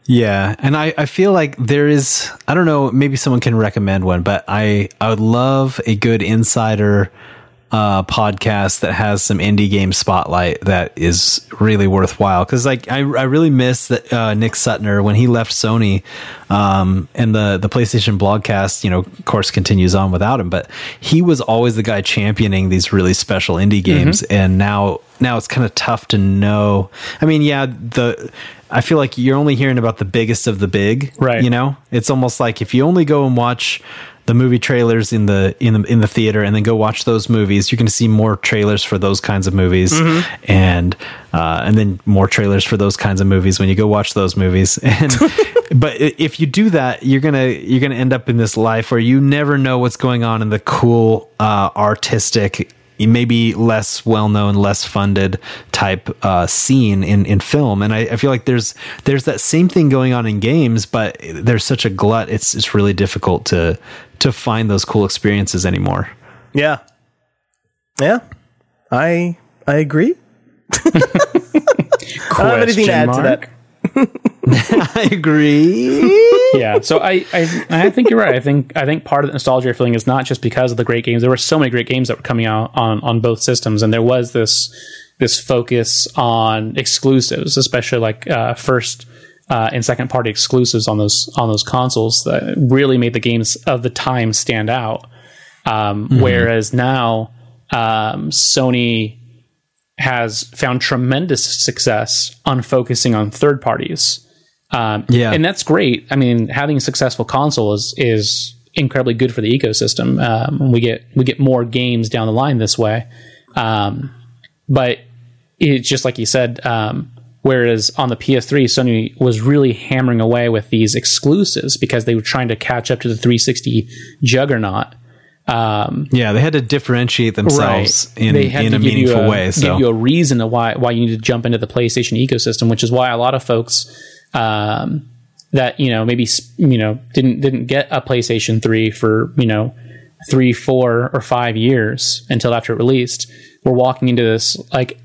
Yeah, and I, I feel like there is I don't know maybe someone can recommend one, but I I would love a good insider uh, podcast that has some indie game spotlight that is really worthwhile. Because like I, I really miss that uh, Nick Suttner when he left Sony um, and the the PlayStation blogcast you know of course continues on without him. But he was always the guy championing these really special indie games and now now it's kind of tough to know. I mean yeah the I feel like you're only hearing about the biggest of the big Right. you know? It's almost like if you only go and watch the movie trailers in the in the in the theater and then go watch those movies you're going to see more trailers for those kinds of movies. And uh, and then more trailers for those kinds of movies when you go watch those movies. And but if you do that you're gonna you're gonna end up in this life where you never know what's going on in the cool uh, artistic maybe less well known, less funded type uh, scene in, in film. And I, I feel like there's there's that same thing going on in games, but there's such a glut. It's it's really difficult to to find those cool experiences anymore. Yeah. Yeah. I I agree. I don't have anything to add to that. I agree. yeah so I, I i think you're right. I think i think part of the nostalgia feeling is not just because of the great games. There were so many great games that were coming out on on both systems and there was this this focus on exclusives especially like uh first uh, and second party exclusives on those on those consoles that really made the games of the time stand out. Um, whereas now um, sony has found tremendous success on focusing on third parties um, Yeah. and that's great. I mean, having a successful console is is incredibly good for the ecosystem. Um, we get we get more games down the line this way, um, but it's just like you said. Um, whereas on the PS3, Sony was really hammering away with these exclusives because they were trying to catch up to the 360 juggernaut. Um, Yeah, they had to differentiate themselves in, in a meaningful a- way. So give you a reason to why why you need to jump into the PlayStation ecosystem, which is why a lot of folks um, that you know maybe you know didn't didn't get a PlayStation three for you know three, four, or five years until after it released were walking into this like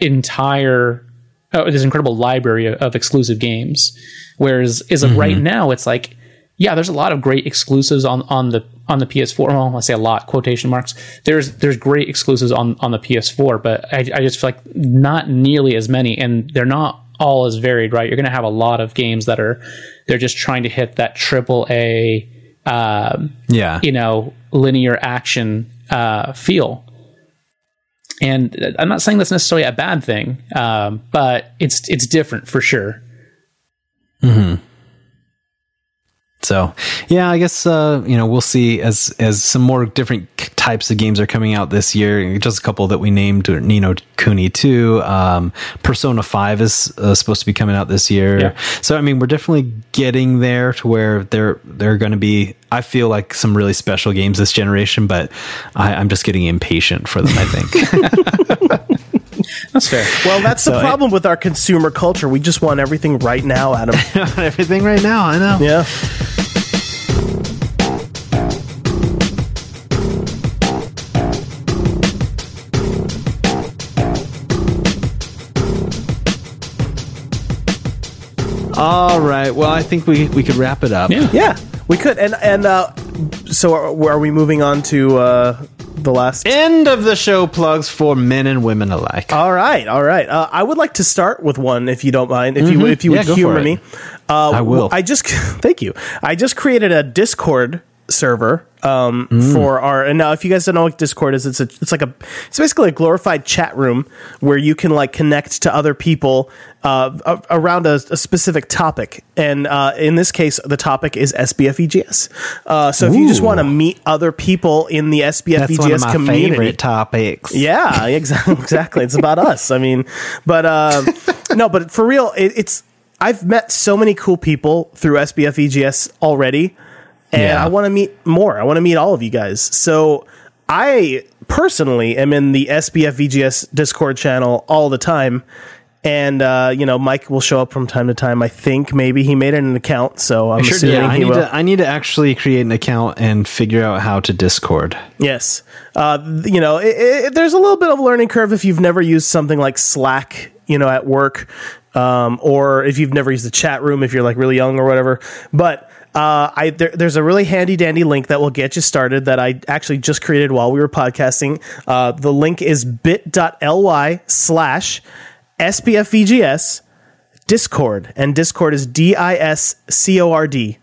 entire oh, this incredible library of, of exclusive games. Whereas as of right now, it's like yeah, there's a lot of great exclusives on on the on the PS4. Well, I say a lot quotation marks. There's there's great exclusives on on the PS4, but I, I just feel like not nearly as many, and they're not all as varied. Right, you're going to have a lot of games that are they're just trying to hit that triple A, um, yeah, you know, linear action uh, feel. And I'm not saying that's necessarily a bad thing, um, but it's it's different for sure. So, yeah, I guess uh, you know we'll see as as some more different types of games are coming out this year. Just a couple that we named: Ni no Kuni two, um, Persona five is uh, supposed to be coming out this year. Yeah. So, I mean, we're definitely getting there to where there there are going to be. I feel like some really special games this generation, but I, I'm just getting impatient for them. I think. That's fair. Well, that's the problem with our consumer culture. We just want everything right now, Adam. Everything right now, I know. yeah. All right. Well, I think we we could wrap it up. Yeah. Yeah. We could. And and uh, so are, are we moving on to uh, the last? End of the show plugs for men and women alike. All right, all right. Uh, I would like to start with one, if you don't mind, if you if you Yeah, would humor me. Uh, I will. I just thank you. I just created a Discord server um, Mm. for our. And now, if you guys don't know what Discord is, it's a it's like a it's basically a glorified chat room where you can like connect to other people uh, around a, a specific topic. And uh, in this case, the topic is SBFVGS. Uh, so if you just want to meet other people in the SBFVGS That's one of my community, favorite topics. yeah, exactly. Exactly. It's about us. I mean, but uh, no, but for real, it, it's. I've met so many cool people through SBF VGS already, and Yeah. I want to meet more. I want to meet all of you guys. So I personally am in the SBF VGS Discord channel all the time. And uh, you know, Mike will show up from time to time. I think maybe he made an account, so I'm Sure, assuming yeah, I he need will. to. I need to actually create an account and figure out how to Discord. Yes. Uh, you know, it, it, there's a little bit of a learning curve if you've never used something like Slack, you know, at work, um, or if you've never used the chat room, if you're like really young or whatever. But uh, I there, there's a really handy dandy link that will get you started that I actually just created while we were podcasting. Uh, the link is bit.ly slash SBFVGS Discord, and Discord is D I S C O R D.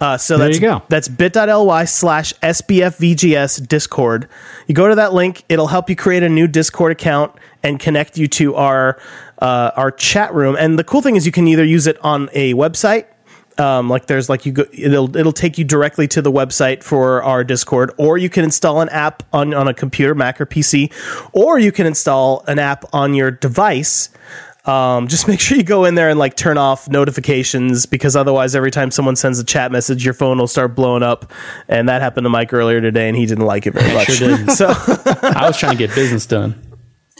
Uh, so There that's you go. that's bit.ly slash SBFVGS Discord. You go to that link, it'll help you create a new Discord account and connect you to our uh, our chat room. And the cool thing is you can either use it on a website. Um, like there's like you go, it'll it'll take you directly to the website for our Discord, or you can install an app on on a computer, Mac or PC, or you can install an app on your device. Um, just make sure you go in there and like turn off notifications because otherwise every time someone sends a chat message your phone will start blowing up. And that happened to mike earlier today and he didn't like it very much. sure so I was trying to get business done.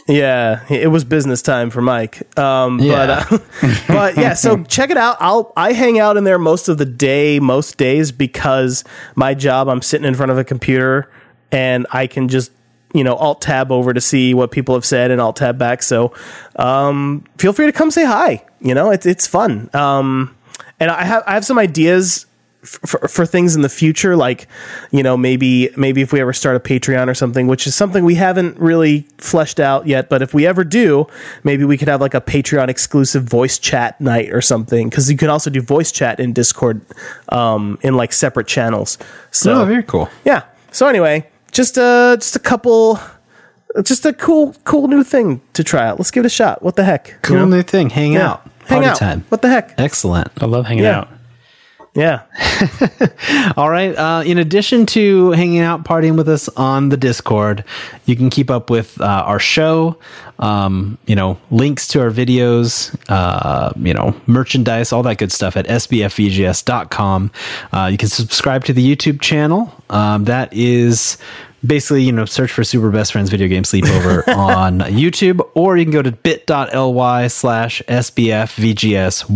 Yeah it was business time for mike. Um, Yeah. but uh, but yeah so check it out. I'll i hang out in there most of the day most days because my job i'm sitting in front of a computer and i can just you know alt tab over to see what people have said and alt tab back. So um, feel free to come say hi. You know it's it's fun. Um, and i have i have some ideas for, for things in the future like you know maybe maybe if we ever start a patreon or something which is something we haven't really fleshed out yet but if we ever do maybe we could have like a patreon exclusive voice chat night or something because you can also do voice chat in discord um, in like separate channels so oh, very cool. yeah so anyway just uh just a couple just a cool cool new thing to try out let's give it a shot what the heck Cool you know? new thing. Hang Yeah. out. hang Party out time. what the heck Excellent. I love hanging Yeah. out. Yeah All right. Uh, in addition to hanging out, partying with us on the Discord, you can keep up with uh, our show. Um, you know, links to our videos, uh, you know, merchandise, all that good stuff at sbfvgs.com. Uh, you can subscribe to the YouTube channel. Um, that is basically, you know, search for Super Best Friends Video Game Sleepover on YouTube, or you can go to bit.ly slash sbfvgsyt.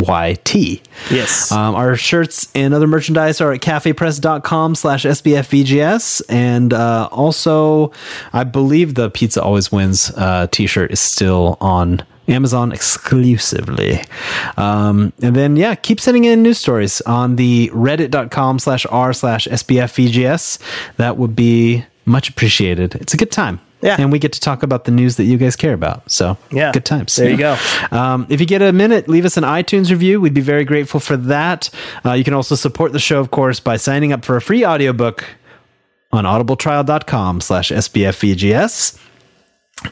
yes Um, our shirts and other merchandise are at cafepress.com slash SBFVGS. And uh, also, I believe the Pizza Always Wins uh, t shirt is still on Amazon exclusively. Um, and then, yeah, keep sending in news stories on the reddit.com slash r slash SBFVGS. That would be much appreciated. It's a good time. Yeah. And we get to talk about the news that you guys care about. So, Yeah. good times. There you go. Um, if you get a minute, leave us an iTunes review. We'd be very grateful for that. Uh, you can also support the show, of course, by signing up for a free audiobook on audibletrial.com slash SBFVGS.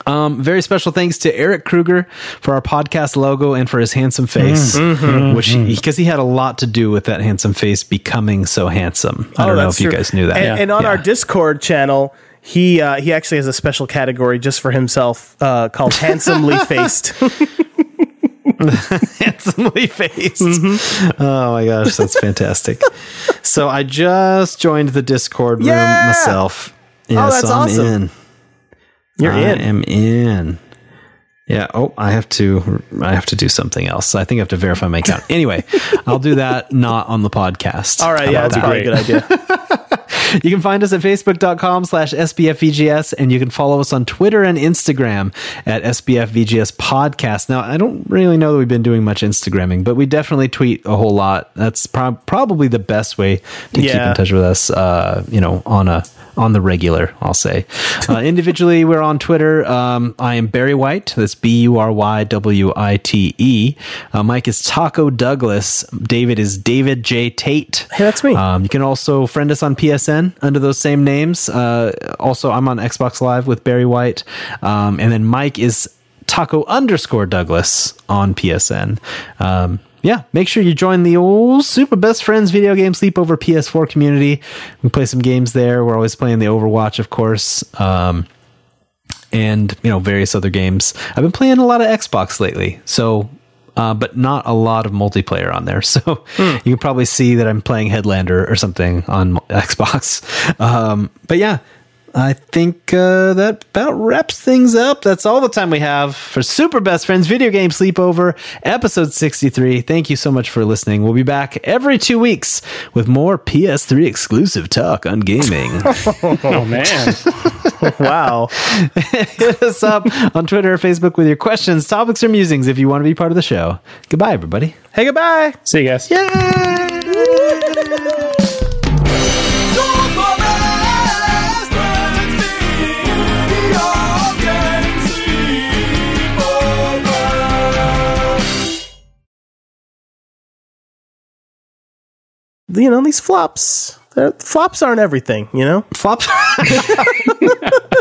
Um, very special thanks to Eric Kruger for our podcast logo and for his handsome face, Mm-hmm. which because he, had a lot to do with that handsome face becoming so handsome. I Oh, don't know if you guys knew that. And, and on Yeah. our Discord channel, he uh, he actually has a special category just for himself uh, called handsomely faced. handsomely faced. Mm-hmm. Oh my gosh, that's fantastic. so I just joined the Discord room Yeah! myself. Yes, that's I'm awesome. in. You're I in. am in. Yeah. Oh, I have to. I have to do something else. I think I have to verify my account. Anyway, I'll do that not on the podcast. All right, How yeah, that's probably a good idea. you can find us at facebook.com slash SBFVGS and you can follow us on Twitter and Instagram at SBFVGS podcast. Now, I don't really know that we've been doing much Instagramming, but we definitely tweet a whole lot. That's prob probably the best way to keep in touch with us, uh, you know, on a, on the regular, I'll say. Uh, individually, we're on Twitter. Um, I am Barry White. That's B U R Y W I T E. Uh, Mike is Taco Douglas. David is David J. Tate. Hey, that's me. Um, you can also friend us on PSN under those same names. Uh, also, I'm on Xbox Live with Barry White. Um, and then Mike is Taco underscore Douglas on PSN. Um, yeah, make sure you join the old Super Best Friends video game sleepover PS4 community. We play some games there. We're always playing the Overwatch, of course. Um, and you know various other games. I've been playing a lot of Xbox lately, so uh, but not a lot of multiplayer on there. So you can probably see that I'm playing Headlander or something on Xbox. Um, but yeah, I think uh, that about wraps things up. That's all the time we have for Super Best Friends Video Game Sleepover, episode 63. Thank you so much for listening. We'll be back every two weeks with more PS3 exclusive talk on gaming. Oh man. Wow. Hit us up on Twitter or Facebook with your questions, topics, or musings if you want to be part of the show. Goodbye, everybody. hey, goodbye. See you guys. You know, these flops, they're- flops aren't everything, you know? Flop.